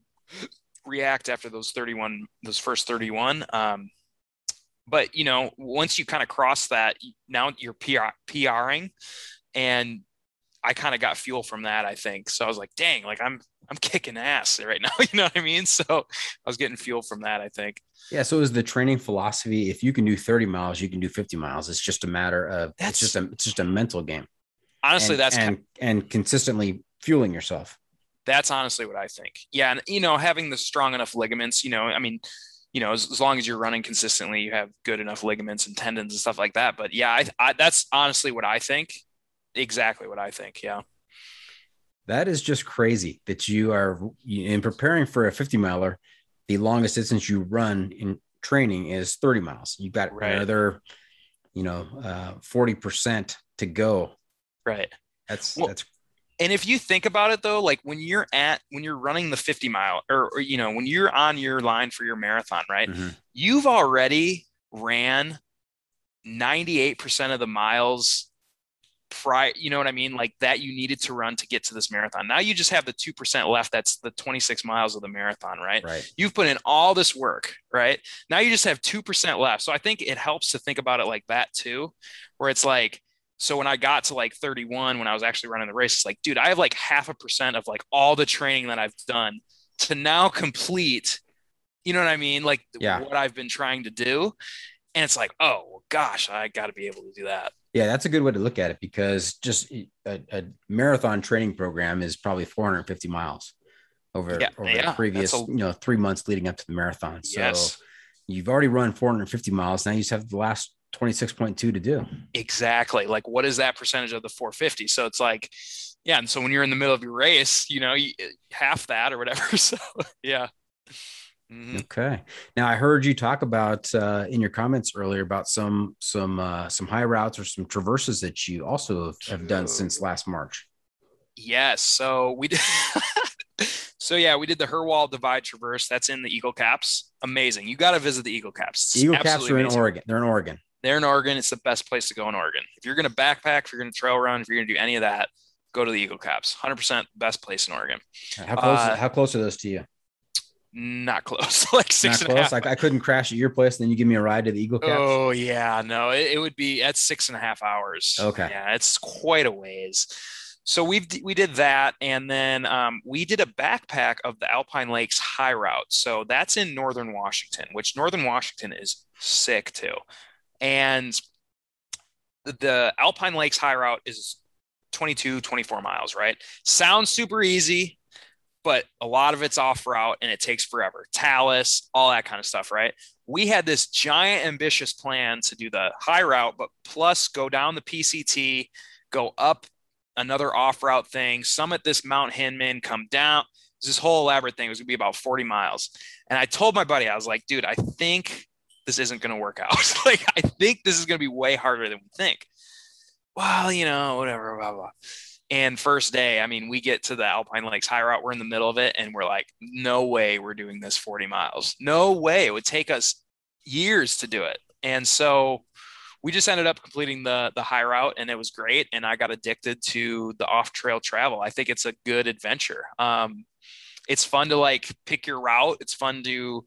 react after those 31, those first 31. Um, but you know, once you kind of cross that, now you're PR, PRing, and I kind of got fuel from that. I think so. I was like, dang, like I'm I'm kicking ass right now. You know what I mean? So I was getting fuel from that. I think. Yeah, so it was the training philosophy if you can do 30 miles, you can do 50 miles. It's just a matter of That's- it's just a it's just a mental game. Honestly, and, that's and and consistently fueling yourself. that's honestly what I think. Yeah, and you know, having the strong enough ligaments, you know, I mean, you know, as, as long as you're running consistently, you have good enough ligaments and tendons and stuff like that. But yeah, I, I that's honestly what I think. Exactly what I think. Yeah. That is just crazy that you are in preparing for a 50 miler. The longest distance you run in training is 30 miles. You've got Right. another, you know, uh, 40% to go. Right. That's Well, that's And if you think about it though, like when you're at when you're running the 50 mile or, or you know, when you're on your line for your marathon, right? Mhm. You've already ran 98% of the miles prior, you know what I mean? Like that you needed to run to get to this marathon. Now you just have the 2% left. That's the 26 miles of the marathon, right? right. You've put in all this work, right? Now you just have 2% left. So I think it helps to think about it like that too, where it's like, so when I got to like 31, when I was actually running the race, it's like, dude, I have like half a percent of like all the training that I've done to now complete, you know what I mean? Like Yeah. what I've been trying to do. And it's like, oh, well, gosh, I got to be able to do that. Yeah, that's a good way to look at it because just a, a marathon training program is probably 450 miles over, Yeah, over yeah, the previous, a- you know, three months leading up to the marathon. So yes, you've already run 450 miles. Now you just have the last 26.2 to do. exactly. Like, what is that percentage of the 450? So it's like, yeah. And so when you're in the middle of your race, you know, you, half that or whatever. So yeah. Mhm. Okay. Now I heard you talk about uh, in your comments earlier about some some uh, some high routes or some traverses that you also have, have done since last March. Yes. So we did. so yeah, we did the Hurwal Divide Traverse. That's in the Eagle Caps. Amazing. You got to visit the Eagle Caps. It's Eagle Caps are in amazing. Oregon. They're in Oregon. They're in Oregon. It's the best place to go in Oregon. If you're going to backpack, if you're going to trail run, if you're going to do any of that, go to the Eagle Caps. 100% best place in Oregon. How close? Uh, how close are those to you? Not close. like six Not and a half. Like I couldn't crash at your place, and then you give me a ride to the Eagle Caps. Oh yeah, no, it, it would be at six and a half hours. Okay. yeah, it's quite a ways. So we we did that, and then um, we did a backpack of the Alpine Lakes High Route. So that's in northern Washington, which northern Washington is sick too, and the- the Alpine Lakes High Route is 22, 24 miles. Right? Sounds super easy. But a lot of it's off route and it takes forever. Talus, all that kind of stuff, right? we had this giant ambitious plan to do the high route, but plus go down the PCT, go up another off route thing, summit this Mount Hinman, come down. This whole elaborate thing was gonna be about 40 miles. And I told my buddy, I was like, dude, I think this isn't gonna work out. like, I think this is gonna be way harder than we think. Well, you know, whatever, blah, blah. And first day, I mean, we get to the Alpine Lakes high route, we're in the middle of it, and we're like, no way we're doing this 40 miles. No way. It would take us years to do it. And so we just ended up completing the the high route and it was great. And I got addicted to the off trail travel. I think it's a good adventure. Um, it's fun to like pick your route. It's fun to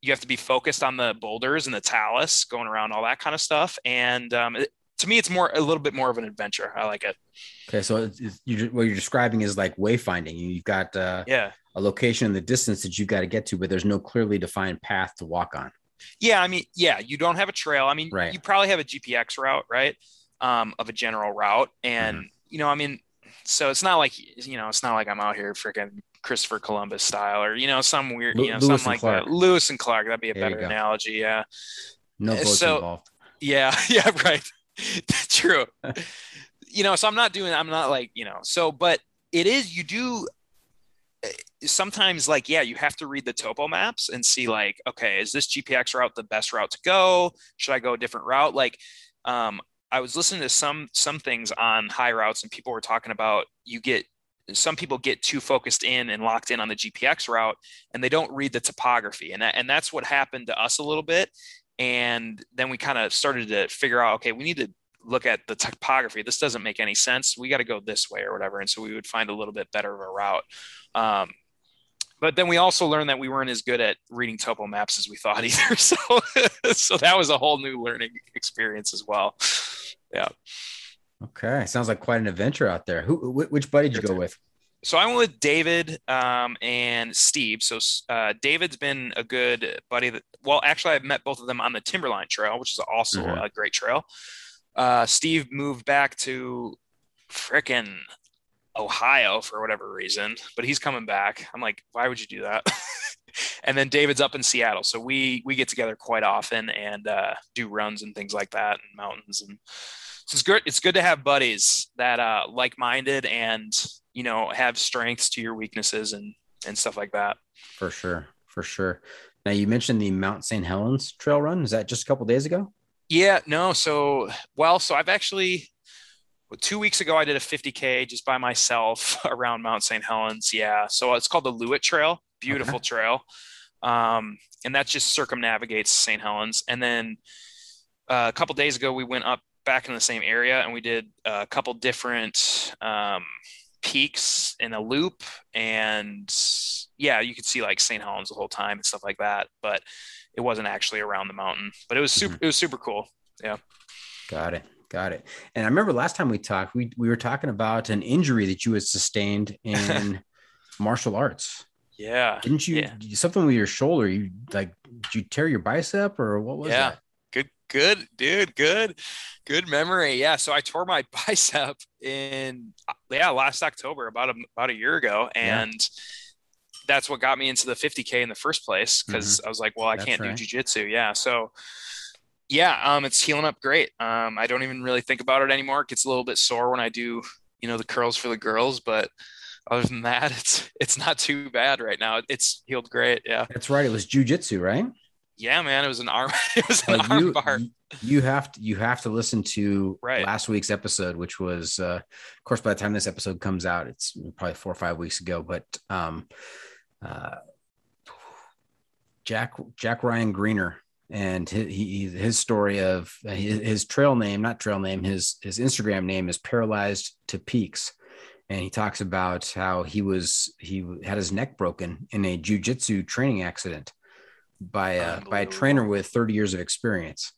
you have to be focused on the boulders and the talus going around all that kind of stuff. And um, it, to me, it's more a little bit more of an adventure. I like it. Okay, so it's, it's, you, what you're describing is like wayfinding. You've got uh, Yeah. a location in the distance that you've got to get to, but there's no clearly defined path to walk on. Yeah, I mean, yeah, you don't have a trail. I mean, Right. you probably have a GPX route, right? Um, of a general route, and Mm-hmm. you know, I mean, so it's not like you know, it's not like I'm out here freaking Christopher Columbus style or you know, some weird, you know, something like Clark. that. Lewis and Clark, that'd be a There better analogy. Yeah, No Uh, boats so- involved. yeah, yeah, right. True. you know, so I'm not doing. I'm not like you know. So, but it is. You do uh, sometimes like yeah you have to read the topo maps and see like okay is this gpx route the best route to go should i go a different route like um i was listening to some some things on high routes and people were talking about you get some people get too focused in and locked in on the gpx route and they don't read the topography and that, and that's what happened to us a little bit and then we kind of started to figure out okay we need to look at the topography this doesn't make any sense we got to go this way or whatever and so we would find a little bit better of a route um, but then we also learned that we weren't as good at reading topo maps as we thought either. So, so that was a whole new learning experience as well. Yeah. Okay, sounds like quite an adventure out there. Who, wh- which buddy did you go with? So I went with David um, and Steve. So uh, David's been a good buddy. That well, actually, I've met both of them on the Timberline Trail, which is also Mhm. a great trail. Uh, Steve moved back to frickin' Ohio for whatever reason, but he's coming back. I'm like, why would you do that? and then David's up in Seattle, so we we get together quite often and uh, do runs and things like that and mountains and so it's good. It's good to have buddies that uh, like-minded and you know have strengths to your weaknesses and and stuff like that. For sure, for sure. Now you mentioned the Mount St. Helens trail run. Is that just a couple days ago? Yeah, no. So, well, so I've actually two weeks ago I did a 50k just by myself around Mount St. Helens. Yeah, so it's called the Loowit Trail. Beautiful trail, um, and that just circumnavigates St. Helens. And then uh, a couple days ago we went up back in the same area and we did a couple different um, peaks in a loop and yeah you could see like st helens the whole time and stuff like that but it wasn't actually around the mountain but it was super mm-hmm. it was super cool Yeah. Got it. Got it. And I remember last time we talked, we, we were talking about an injury that you had sustained in martial arts. yeah Didn't you Yeah. something with your shoulder? You like did you tear your bicep or what was Yeah. that? Good good dude good good memory yeah so i tore my bicep in yeah last october about a about a year ago Yeah. and that's what got me into the 50k in the first place because i was like well i Mm-hmm. That's can't right. do jiu-jitsu yeah so yeah um it's healing up great um i don't even really think about it anymore it gets a little bit sore when i do you know the curls for the girls but other than that it's it's not too bad right now it's healed great yeah That's right. It was jujitsu, right? Yeah man it was an arm it was an Well, arm you, bar you- you have to you have to listen to Right. last week's episode, which was uh, of course by the time this episode comes out, it's probably four or five weeks ago. But um, uh, Jack Jack Ryan Greener and his, he, his story of uh, his, his trail name, not trail name, his his Instagram name is Paralyzed to Peaks, and he talks about how he was he had his neck broken in a jujitsu training accident by a by a trainer with 30 years of experience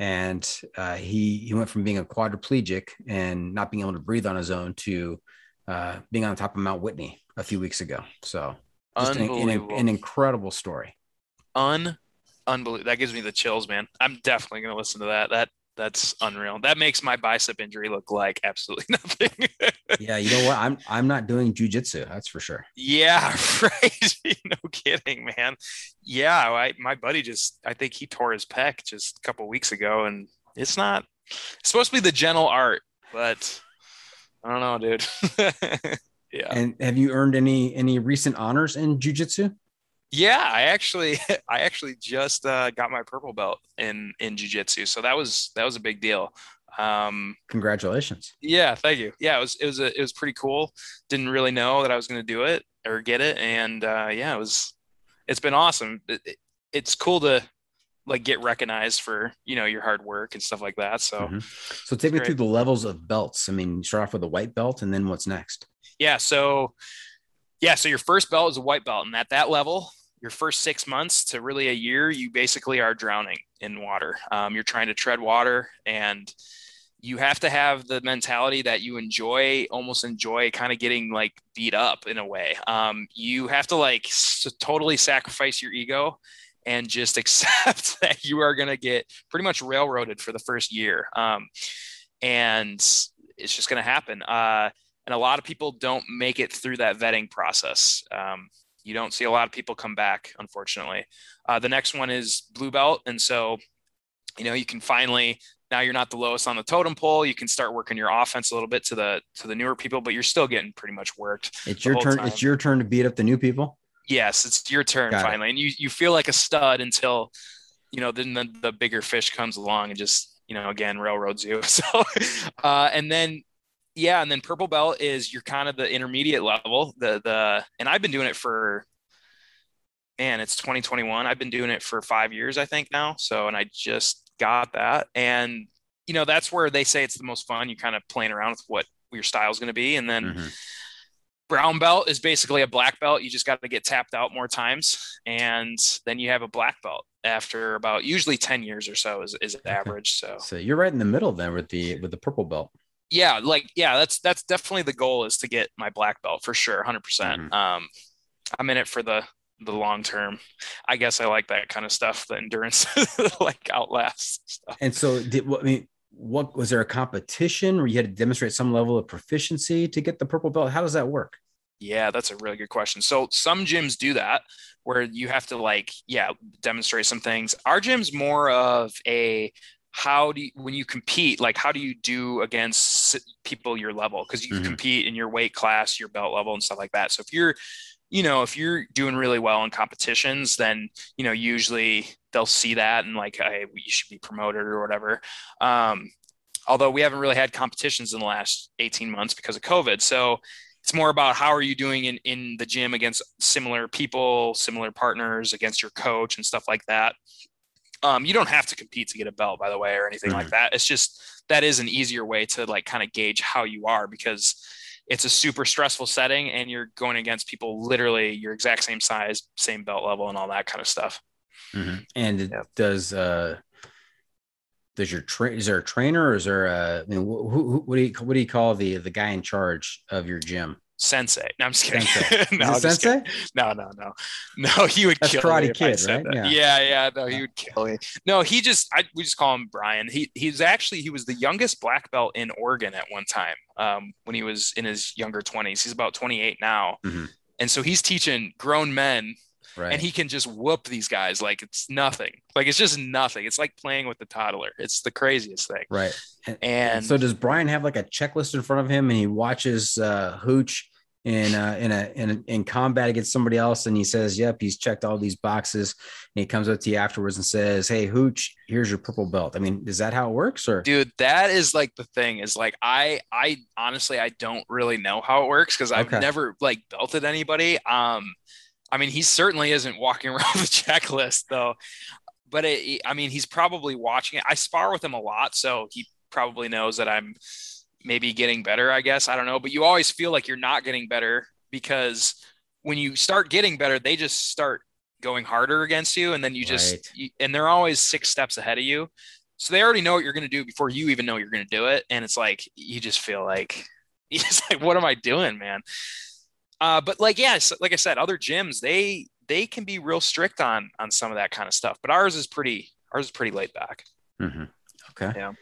and uh, he he went from being a quadriplegic and not being able to breathe on his own to uh, being on top of Mount Whitney a few weeks ago. So just an, an, an incredible story. un unbelievable. That gives me the chills, man. I'm definitely gonna listen to that. That that's unreal. That makes my bicep injury look like absolutely nothing. Yeah, you know what? I'm I'm not doing jujitsu. That's for sure. yeah, right. no kidding, man. Yeah, I, my buddy just I think he tore his pec just a couple weeks ago, and it's not it's supposed to be the gentle art, but I don't know, dude. yeah. And have you earned any any recent honors in jujitsu? Yeah, I actually I actually just uh, got my purple belt in in jiu-jitsu. So that was that was a big deal. Um Congratulations. yeah, thank you. Yeah, it was it was a, it was pretty cool. Didn't really know that I was going to do it or get it and uh yeah, it was it's been awesome. It, it- it's cool to like get recognized for, you know, your hard work and stuff like that. So Mhm. So take me great. through the levels of belts. I mean, you start off with a white belt, and then what's next? yeah so yeah so your first belt is a white belt and at that level your first six months to really a year you basically are drowning in water um, you're trying to tread water and you have to have the mentality that you enjoy almost enjoy kind of getting like beat up in a way um, you have to like s- totally sacrifice your ego and just accept that you are going to get pretty much railroaded for the first year. Um, and it's just going to happen. Uh, and a lot of people don't make it through that vetting process. Um, you don't see a lot of people come back, unfortunately. Uh, the next one is blue belt, and so you know you can finally now you're not the lowest on the totem pole. You can start working your offense a little bit to the to the newer people, but you're still getting pretty much worked. It's your turn. Time. It's your turn to beat up the new people. Yes, it's your turn Got finally, it. and you you feel like a stud until you know then the, the bigger fish comes along and just you know again railroads you. So uh, and then yeah, and then purple belt is you're kind of the intermediate level. The the and I've been doing it for man, it's 2021. I've been doing it for five years, I think now. So and I just got that. And you know, that's where they say it's the most fun. You're kind of playing around with what your style is going to be. And then mm-hmm. brown belt is basically a black belt. You just got to get tapped out more times. And then you have a black belt after about usually 10 years or so is, is average. So, so you're right in the middle then with the, with the purple belt yeah, like yeah, that's that's definitely the goal is to get my black belt for sure, 100 mm-hmm. percent. Um, I'm in it for the the long term. I guess I like that kind of stuff, the endurance, like outlast stuff. And so, did what I mean? What was there a competition where you had to demonstrate some level of proficiency to get the purple belt? How does that work? Yeah, that's a really good question. So some gyms do that where you have to like, yeah, demonstrate some things. Our gym's more of a how do you, when you compete like how do you do against people your level? Because you mm-hmm. compete in your weight class your belt level and stuff like that. So if you're you know if you're doing really well in competitions then you know usually they'll see that and like hey you should be promoted or whatever. Um, although we haven't really had competitions in the last 18 months because of covid. So it's more about how are you doing in, in the gym against similar people similar partners against your coach and stuff like that um, you don't have to compete to get a belt, by the way, or anything mm-hmm. like that. It's just that is an easier way to like kind of gauge how you are because it's a super stressful setting and you're going against people literally your exact same size, same belt level, and all that kind of stuff. Mm-hmm. And yeah. does uh does your train is there a trainer or is there a I mean, who, who, what do you what do you call the the guy in charge of your gym? Sensei. No, I'm just kidding. Sensei. no, Sensei? Kidding. no, no, no, no. He would That's kill Karate me. Kid, right? Yeah. yeah, yeah. No, he would kill me. No, he just. I we just call him Brian. He he's actually he was the youngest black belt in Oregon at one time. Um, when he was in his younger 20s. He's about 28 now, mm-hmm. and so he's teaching grown men. Right. And he can just whoop these guys like it's nothing. Like it's just nothing. It's like playing with the toddler. It's the craziest thing. Right. And, and so does Brian have like a checklist in front of him and he watches uh, Hooch in uh, in a in in combat against somebody else, and he says, "Yep, he's checked all these boxes." And he comes up to you afterwards and says, "Hey, Hooch, here's your purple belt." I mean, is that how it works, or dude? That is like the thing is like I I honestly I don't really know how it works because I've okay. never like belted anybody. Um, I mean, he certainly isn't walking around the checklist though. But it, I mean, he's probably watching it. I spar with him a lot, so he probably knows that I'm maybe getting better, I guess. I don't know. But you always feel like you're not getting better because when you start getting better, they just start going harder against you. And then you just, right. you, and they're always six steps ahead of you. So they already know what you're going to do before you even know you're going to do it. And it's like, you just feel like, it's like, what am I doing, man? Uh, but like, yeah, like I said, other gyms, they, they can be real strict on, on some of that kind of stuff, but ours is pretty, ours is pretty laid back. Mm-hmm. Okay. Yeah.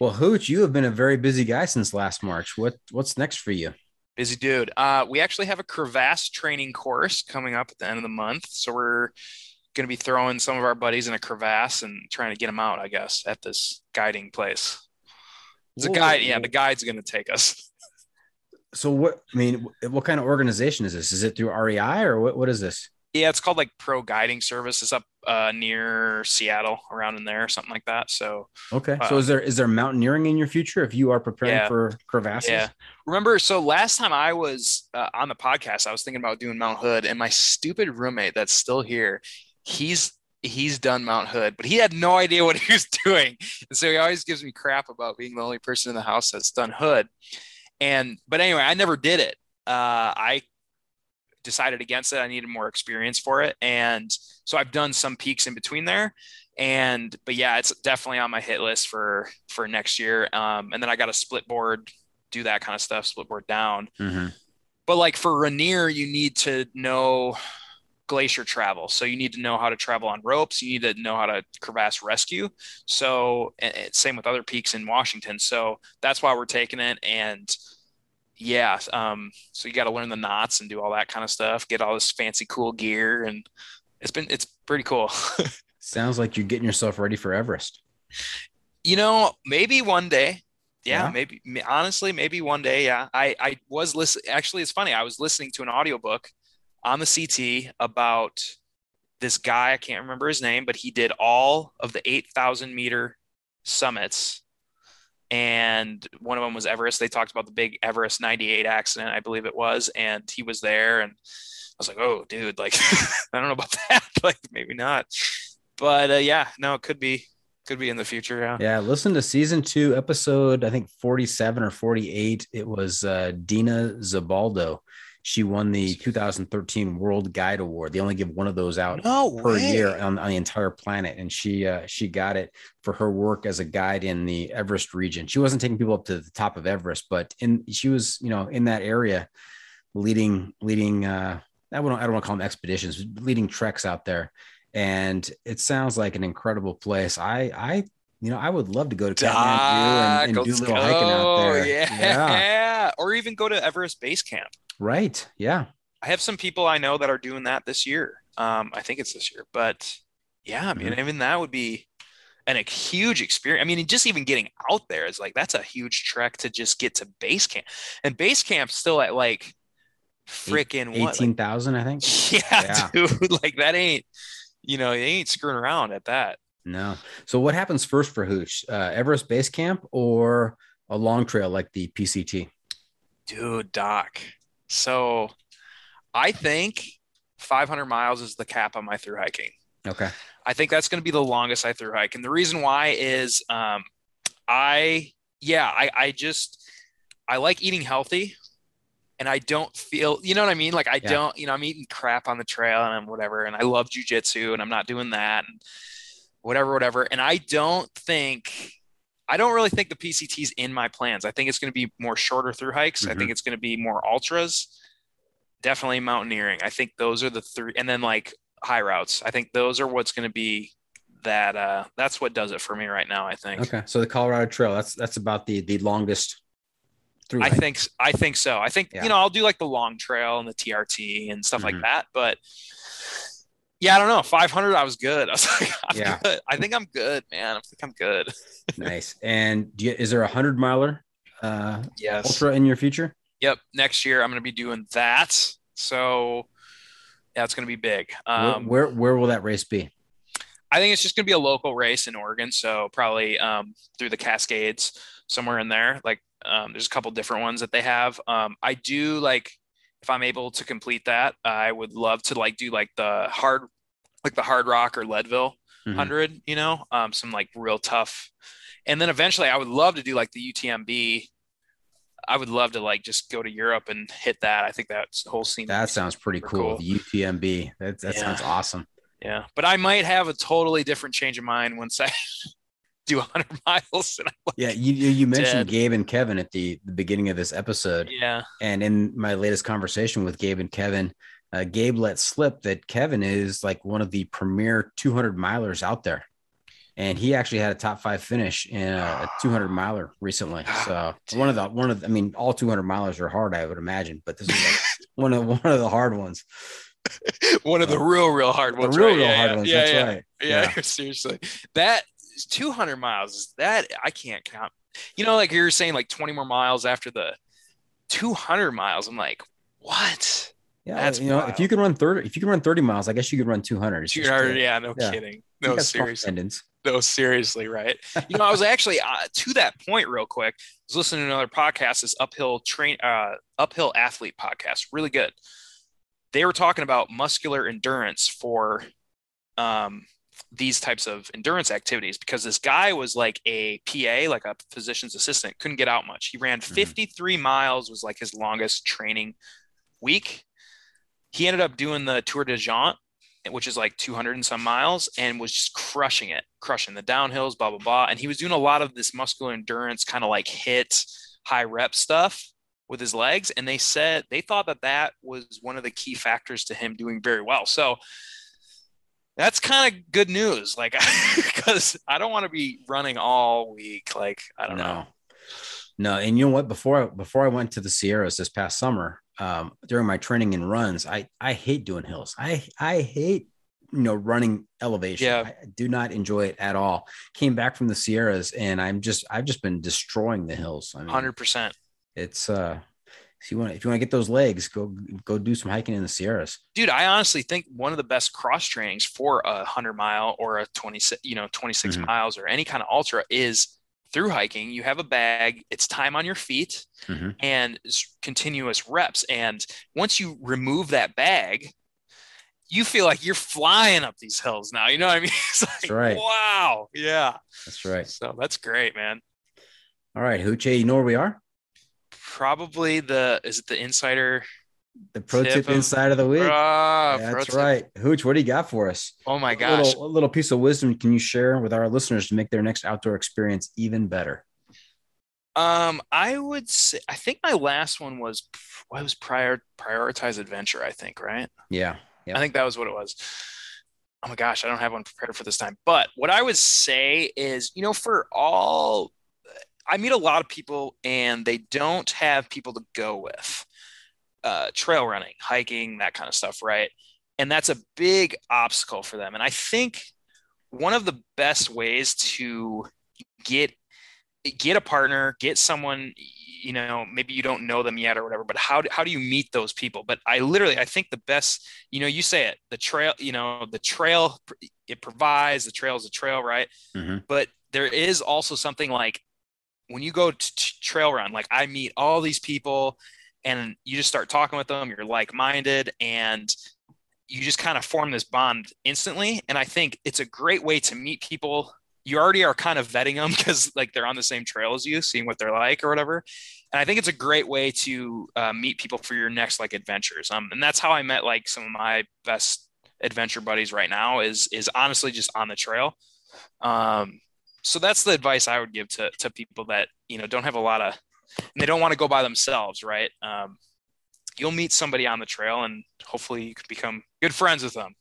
Well, Hooch, you have been a very busy guy since last March. What what's next for you? Busy dude. Uh, we actually have a crevasse training course coming up at the end of the month, so we're going to be throwing some of our buddies in a crevasse and trying to get them out. I guess at this guiding place. It's a guide. Yeah, the guide's going to take us. So what? I mean, what kind of organization is this? Is it through REI or what? What is this? Yeah, it's called like Pro Guiding Service. It's up uh, near Seattle, around in there, something like that. So okay. Uh, so is there is there mountaineering in your future if you are preparing yeah, for crevasses? Yeah. Remember, so last time I was uh, on the podcast, I was thinking about doing Mount Hood, and my stupid roommate that's still here, he's he's done Mount Hood, but he had no idea what he was doing, and so he always gives me crap about being the only person in the house that's done Hood. And but anyway, I never did it. Uh, I decided against it. I needed more experience for it. And so I've done some peaks in between there. And but yeah, it's definitely on my hit list for for next year. Um, and then I got a split board, do that kind of stuff, split board down. Mm-hmm. But like for Rainier, you need to know glacier travel. So you need to know how to travel on ropes. You need to know how to crevasse rescue. So same with other peaks in Washington. So that's why we're taking it. And yeah, um, so you got to learn the knots and do all that kind of stuff. Get all this fancy, cool gear, and it's been it's pretty cool. Sounds like you're getting yourself ready for Everest. You know, maybe one day. Yeah, Yeah. maybe honestly, maybe one day. Yeah. I I was listening actually it's funny. I was listening to an audiobook on the CT about this guy, I can't remember his name, but he did all of the 8,000 meter summits. And one of them was Everest. They talked about the big Everest 98 accident, I believe it was. And he was there. And I was like, oh, dude, like, I don't know about that. Like, maybe not. But uh, yeah, no, it could be, could be in the future. Yeah. Yeah, listen to season two, episode I think 47 or 48. It was uh, Dina Zabaldo. She won the 2013 World Guide Award. They only give one of those out No per way. year on, on the entire planet, and she uh, she got it for her work as a guide in the Everest region. She wasn't taking people up to the top of Everest, but in she was you know in that area, leading leading. Uh, I don't I don't want to call them expeditions, leading treks out there, and it sounds like an incredible place. I I you know I would love to go to Kathmandu and, and do a little hiking out there. Yeah. yeah. Or even go to Everest Base Camp. right. Yeah, I have some people I know that are doing that this year. Um, I think it's this year, but yeah, I mean, Mhm. even that would be an, a huge experience. I mean, just even getting out there is like that's a huge trek to just get to base camp, and base camp's still at like freaking what? eighteen thousand, I think. Yeah, Yeah. dude, like that ain't you know, they ain't screwing around at that. No. So what happens first for Hooch? Uh, Everest Base Camp or a long trail like the PCT? Dude, Doc. So I think 500 miles is the cap on my through hiking. Okay. I think that's going to be the longest I through hike. And the reason why is um, I, yeah, I, I just, I like eating healthy and I don't feel, you know what I mean? Like I Yeah. don't, you know, I'm eating crap on the trail and I'm whatever. And I love jujitsu and I'm not doing that and whatever, whatever. And I don't think, I don't really think the PCT's in my plans. I think it's going to be more shorter through hikes. I Mhm. think it's going to be more ultras, definitely mountaineering. I think those are the three, and then like high routes. I think those are what's going to be that. Uh, that's what does it for me right now. I think. Okay. So the Colorado Trail, that's that's about the the longest through. I think I think so. I think Yeah. you know I'll do like the long trail and the TRT and stuff Mhm. like that. But yeah, I don't know. 500, I was good. I was like, I'm Yeah. good. I think I'm good, man. I think I'm good. nice. And do you, is there a hundred miler uh, Yes. ultra in your future? Yep. Next year, I'm going to be doing that. So that's going to be big. Where- Um, where where will that race be? I think it's just going to be a local race in Oregon. So probably um, through the Cascades, somewhere in there. Like um, there's a couple different ones that they have. Um, I do like if I'm able to complete that, I would love to like do like the hard, like the Hardrock or Leadville Mhm. hundred. You know, um, some like real tough. And then eventually, I would love to do like the UTMB. I would love to like just go to Europe and hit that. I think that's the whole scene. That sounds pretty cool. cool. The UTMB. That that Yeah. sounds awesome. Yeah, but I might have a totally different change of mind once I do 100 miles. And I'm like, Yeah, you you you mentioned Dead. Gabe and Kevin at the, the beginning of this episode. yeah, And in my latest conversation with Gabe and Kevin, uh, Gabe let slip that Kevin is like one of the premier 200 milers out there. And he actually had a top five finish in a, a 200 miler recently. So one of the one of the, I mean, all 200 milers are hard, I would imagine, but this is like one of one of the hard ones. one of the real, real hard ones. The real, right? real yeah, hard yeah, ones. Yeah, That's yeah, right. Yeah, seriously. That 200 miles. is That I can't count. You know, like you were saying, like 20 more miles after the 200 miles. I'm like, what? Yeah, That's you know, wild. if you can run 30, if you can run 30 miles, I guess you could run 200. It's just, 200? uh, Yeah, no yeah. kidding. No, seriously. No, seriously, right? You know, I was actually uh, to that point real quick. I was listening to another podcast, this uphill train, uh, uphill athlete podcast, really good. They were talking about muscular endurance for um, these types of endurance activities because this guy was like a PA, like a physician's assistant, couldn't get out much. He ran mm-hmm. 53 miles, was like his longest training week. He ended up doing the Tor des Géants, which is like 200 and some miles, and was just crushing it, crushing the downhills, blah, blah, blah. And he was doing a lot of this muscular endurance kind of like hit high rep stuff with his legs, and they said they thought that that was one of the key factors to him doing very well. So that's kind of good news, like because I don't want to be running all week. Like I don't no. know. No, and you know what? Before before I went to the Sierras this past summer, um, during my training and runs, I I hate doing hills. I I hate you know running elevation. Yeah. I do not enjoy it at all. Came back from the Sierras, and I'm just I've just been destroying the hills. I mean, Hundred percent. it's uh, if you want if you want to get those legs, go go do some hiking in the Sierras. dude i honestly think one of the best cross trainings for a 100 mile or a 26 you know 26 Mhm. miles or any kind of ultra is through hiking you have a bag it's time on your feet Mhm. and continuous reps and once you remove that bag you feel like you're flying up these hills now you know what i mean it's like, right. wow yeah That's right. so that's great man All right, Hoochie, you know where we are? Probably the is it the insider The pro Tip tip, of- inside of the week. That's right. Hooch, what do you got for us? oh my A gosh little, a little piece of wisdom can you share with our listeners to make their next outdoor experience even better? Um, I would say I think my last one was what was prior prioritize adventure. I think right. Yeah. Yep. I think that was what it was. Oh my gosh, I don't have one prepared for this time. But what I would say is, you know, for all, I meet a lot of people and they don't have people to go with. Uh, trail running, hiking, that kind of stuff, right? And that's a big obstacle for them. And I think one of the best ways to get get a partner, get someone, you know, maybe you don't know them yet or whatever, but how do, how do you meet those people? But I literally, I think the best, you know, you say it, the trail, you know, the trail, it provides, the trail is a trail, right? Mhm. But there is also something like when you go to t- trail run, like I meet all these people and you just start talking with them, you're like-minded and you just kind of form this bond instantly. And I think it's a great way to meet people you already are kind of vetting them because like they're on the same trail as you, seeing what they're like or whatever. And I think it's a great way to uh, meet people for your next like adventures. Um, and that's how I met like some of my best adventure buddies right now is is honestly just on the trail. Um, so that's the advice I would give to to people that you know don't have a lot of and they don't want to go by themselves, right? Um, you'll meet somebody on the trail and hopefully you can become good friends with them.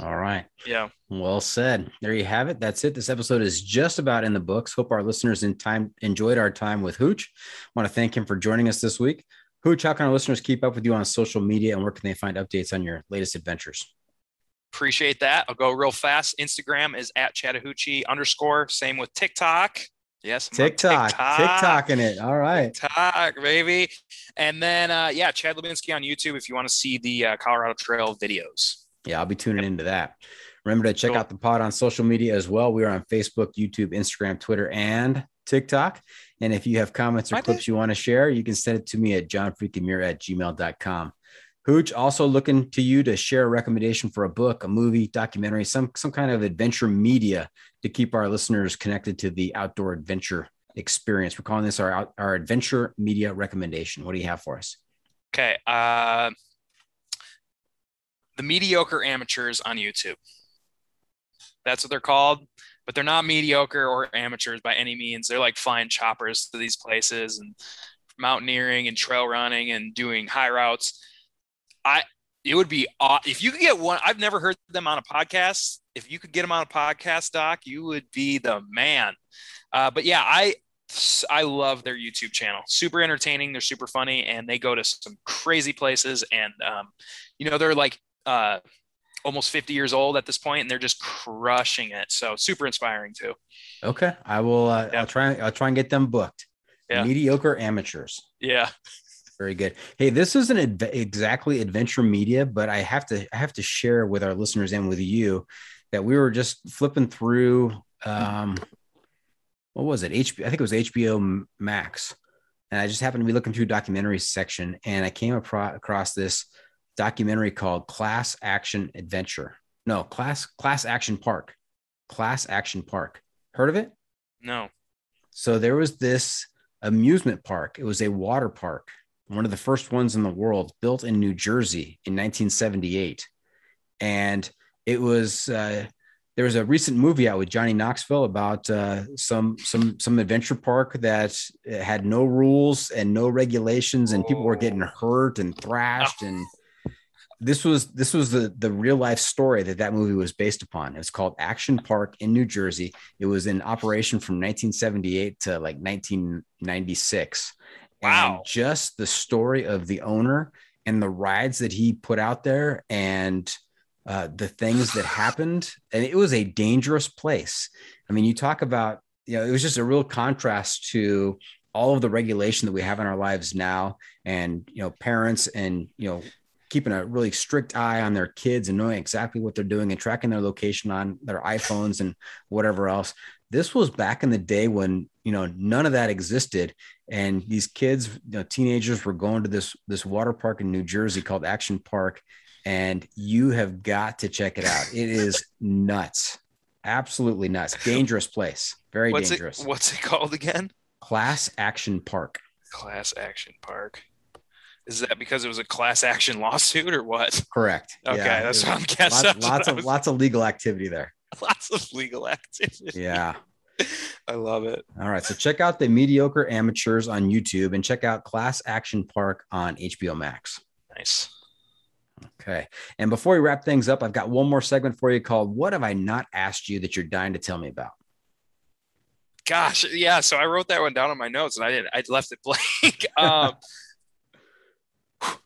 All right. Yeah. Well said. There you have it. That's it. This episode is just about in the books. Hope our listeners in time enjoyed our time with Hooch. Want to thank him for joining us this week. Hooch, how can our listeners keep up with you on social media and where can they find updates on your latest adventures? Appreciate that. I'll go real fast. Instagram is at Chattahoochee underscore. Same with TikTok. Yes, I'm TikTok, TikTok in it. All right. TikTok, baby. And then, uh, yeah, Chad Lubinsky on YouTube if you want to see the uh, Colorado Trail videos. Yeah, I'll be tuning into that. Remember to check Cool. out the pod on social media as well. We are on Facebook, YouTube, Instagram, Twitter, and TikTok. And if you have comments or I clips you want to share, you can send it to me at johnfreakinmuir at gmail.com. Hooch, also looking to you to share a recommendation for a book, a movie, documentary, some some kind of adventure media to keep our listeners connected to the outdoor adventure experience. We're calling this our our adventure media recommendation. What do you have for us? Okay. Uh, the mediocre amateurs on YouTube. That's what they're called, but they're not mediocre or amateurs by any means. They're like flying choppers to these places and mountaineering and trail running and doing high routes. I it would be aw- if you could get one. I've never heard them on a podcast. If you could get them on a podcast, Doc, you would be the man. Uh, but yeah, I I love their YouTube channel. Super entertaining. They're super funny, and they go to some crazy places. And um, you know, they're like uh, almost 50 years old at this point, and they're just crushing it. So super inspiring too. Okay, I will. Uh, Yeah. I'll try. I'll try and get them booked. Yeah. Mediocre amateurs. Yeah. Very good. Hey, this isn't exactly adventure media, but I have to I have to share with our listeners and with you that we were just flipping through. Um, what was it? HBO. I think it was HBO Max, and I just happened to be looking through documentary section, and I came apro- across this documentary called Class Action Adventure. No, Class Class Action Park. Class Action Park. Heard of it? No. So there was this amusement park. It was a water park, one of the first ones in the world, built in New Jersey in 1978. And it was uh, there was a recent movie out with Johnny Knoxville about uh, some some some adventure park that had no rules and no regulations, and people were getting hurt and thrashed. And this was this was the the real life story that that movie was based upon. It was called Action Park in New Jersey. It was in operation from 1978 to like 1996. Wow. And just the story of the owner and the rides that he put out there and uh, the things that happened. And it was a dangerous place. I mean, you talk about, you know, it was just a real contrast to all of the regulation that we have in our lives now and, you know, parents and, you know, keeping a really strict eye on their kids and knowing exactly what they're doing and tracking their location on their iPhones and whatever else. This was back in the day when you know none of that existed, and these kids, you know, teenagers, were going to this this water park in New Jersey called Action Park, and you have got to check it out. It is nuts, absolutely nuts, dangerous place, very what's dangerous. It, what's it called again? Class Action Park. Class Action Park. Is that because it was a class action lawsuit or what? Correct. Okay, Yeah, that's what I'm guessing. Lots, lots of was- lots of legal activity there. lots of legal activity. Yeah. I love it. All right. So check out the mediocre amateurs on YouTube and check out Class Action Park on HBO Max. Nice. Okay. And before we wrap things up, I've got one more segment for you called What Have I Not Asked You That You're Dying to Tell Me About? Gosh, yeah. So I wrote that one down on my notes, and I didn't. I left it blank. um,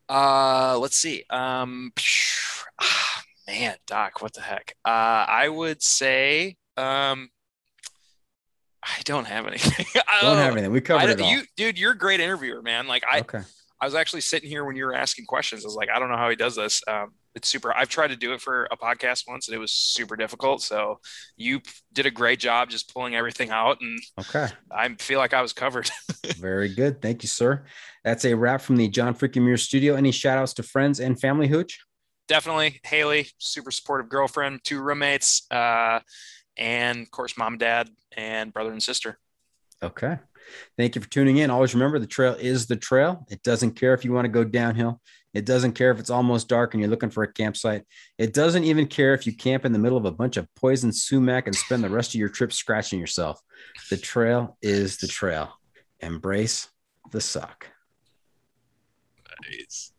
uh, let's see. Um, ah, man, Doc, what the heck? Uh, I would say, um, I don't have anything. I Don't Oh, have anything. We covered it all. you, dude, you're a great interviewer, man. Like I, okay. I was actually sitting here when you were asking questions. I was like, I don't know how he does this. Um, it's super. I've tried to do it for a podcast once, and it was super difficult. So you did a great job just pulling everything out, and Okay. I feel like I was covered. Very good. Thank you, sir. That's a wrap from the John Freaking Muir studio. Any shout outs to friends and family, Hooch? Definitely, Haley, super supportive girlfriend, two roommates, uh, and of course, mom and dad, and brother and sister. Okay. Thank you for tuning in. Always remember the trail is the trail. It doesn't care if you want to go downhill. It doesn't care if it's almost dark and you're looking for a campsite. It doesn't even care if you camp in the middle of a bunch of poison sumac and spend the rest of your trip scratching yourself. The trail is the trail. Embrace the suck. Nice.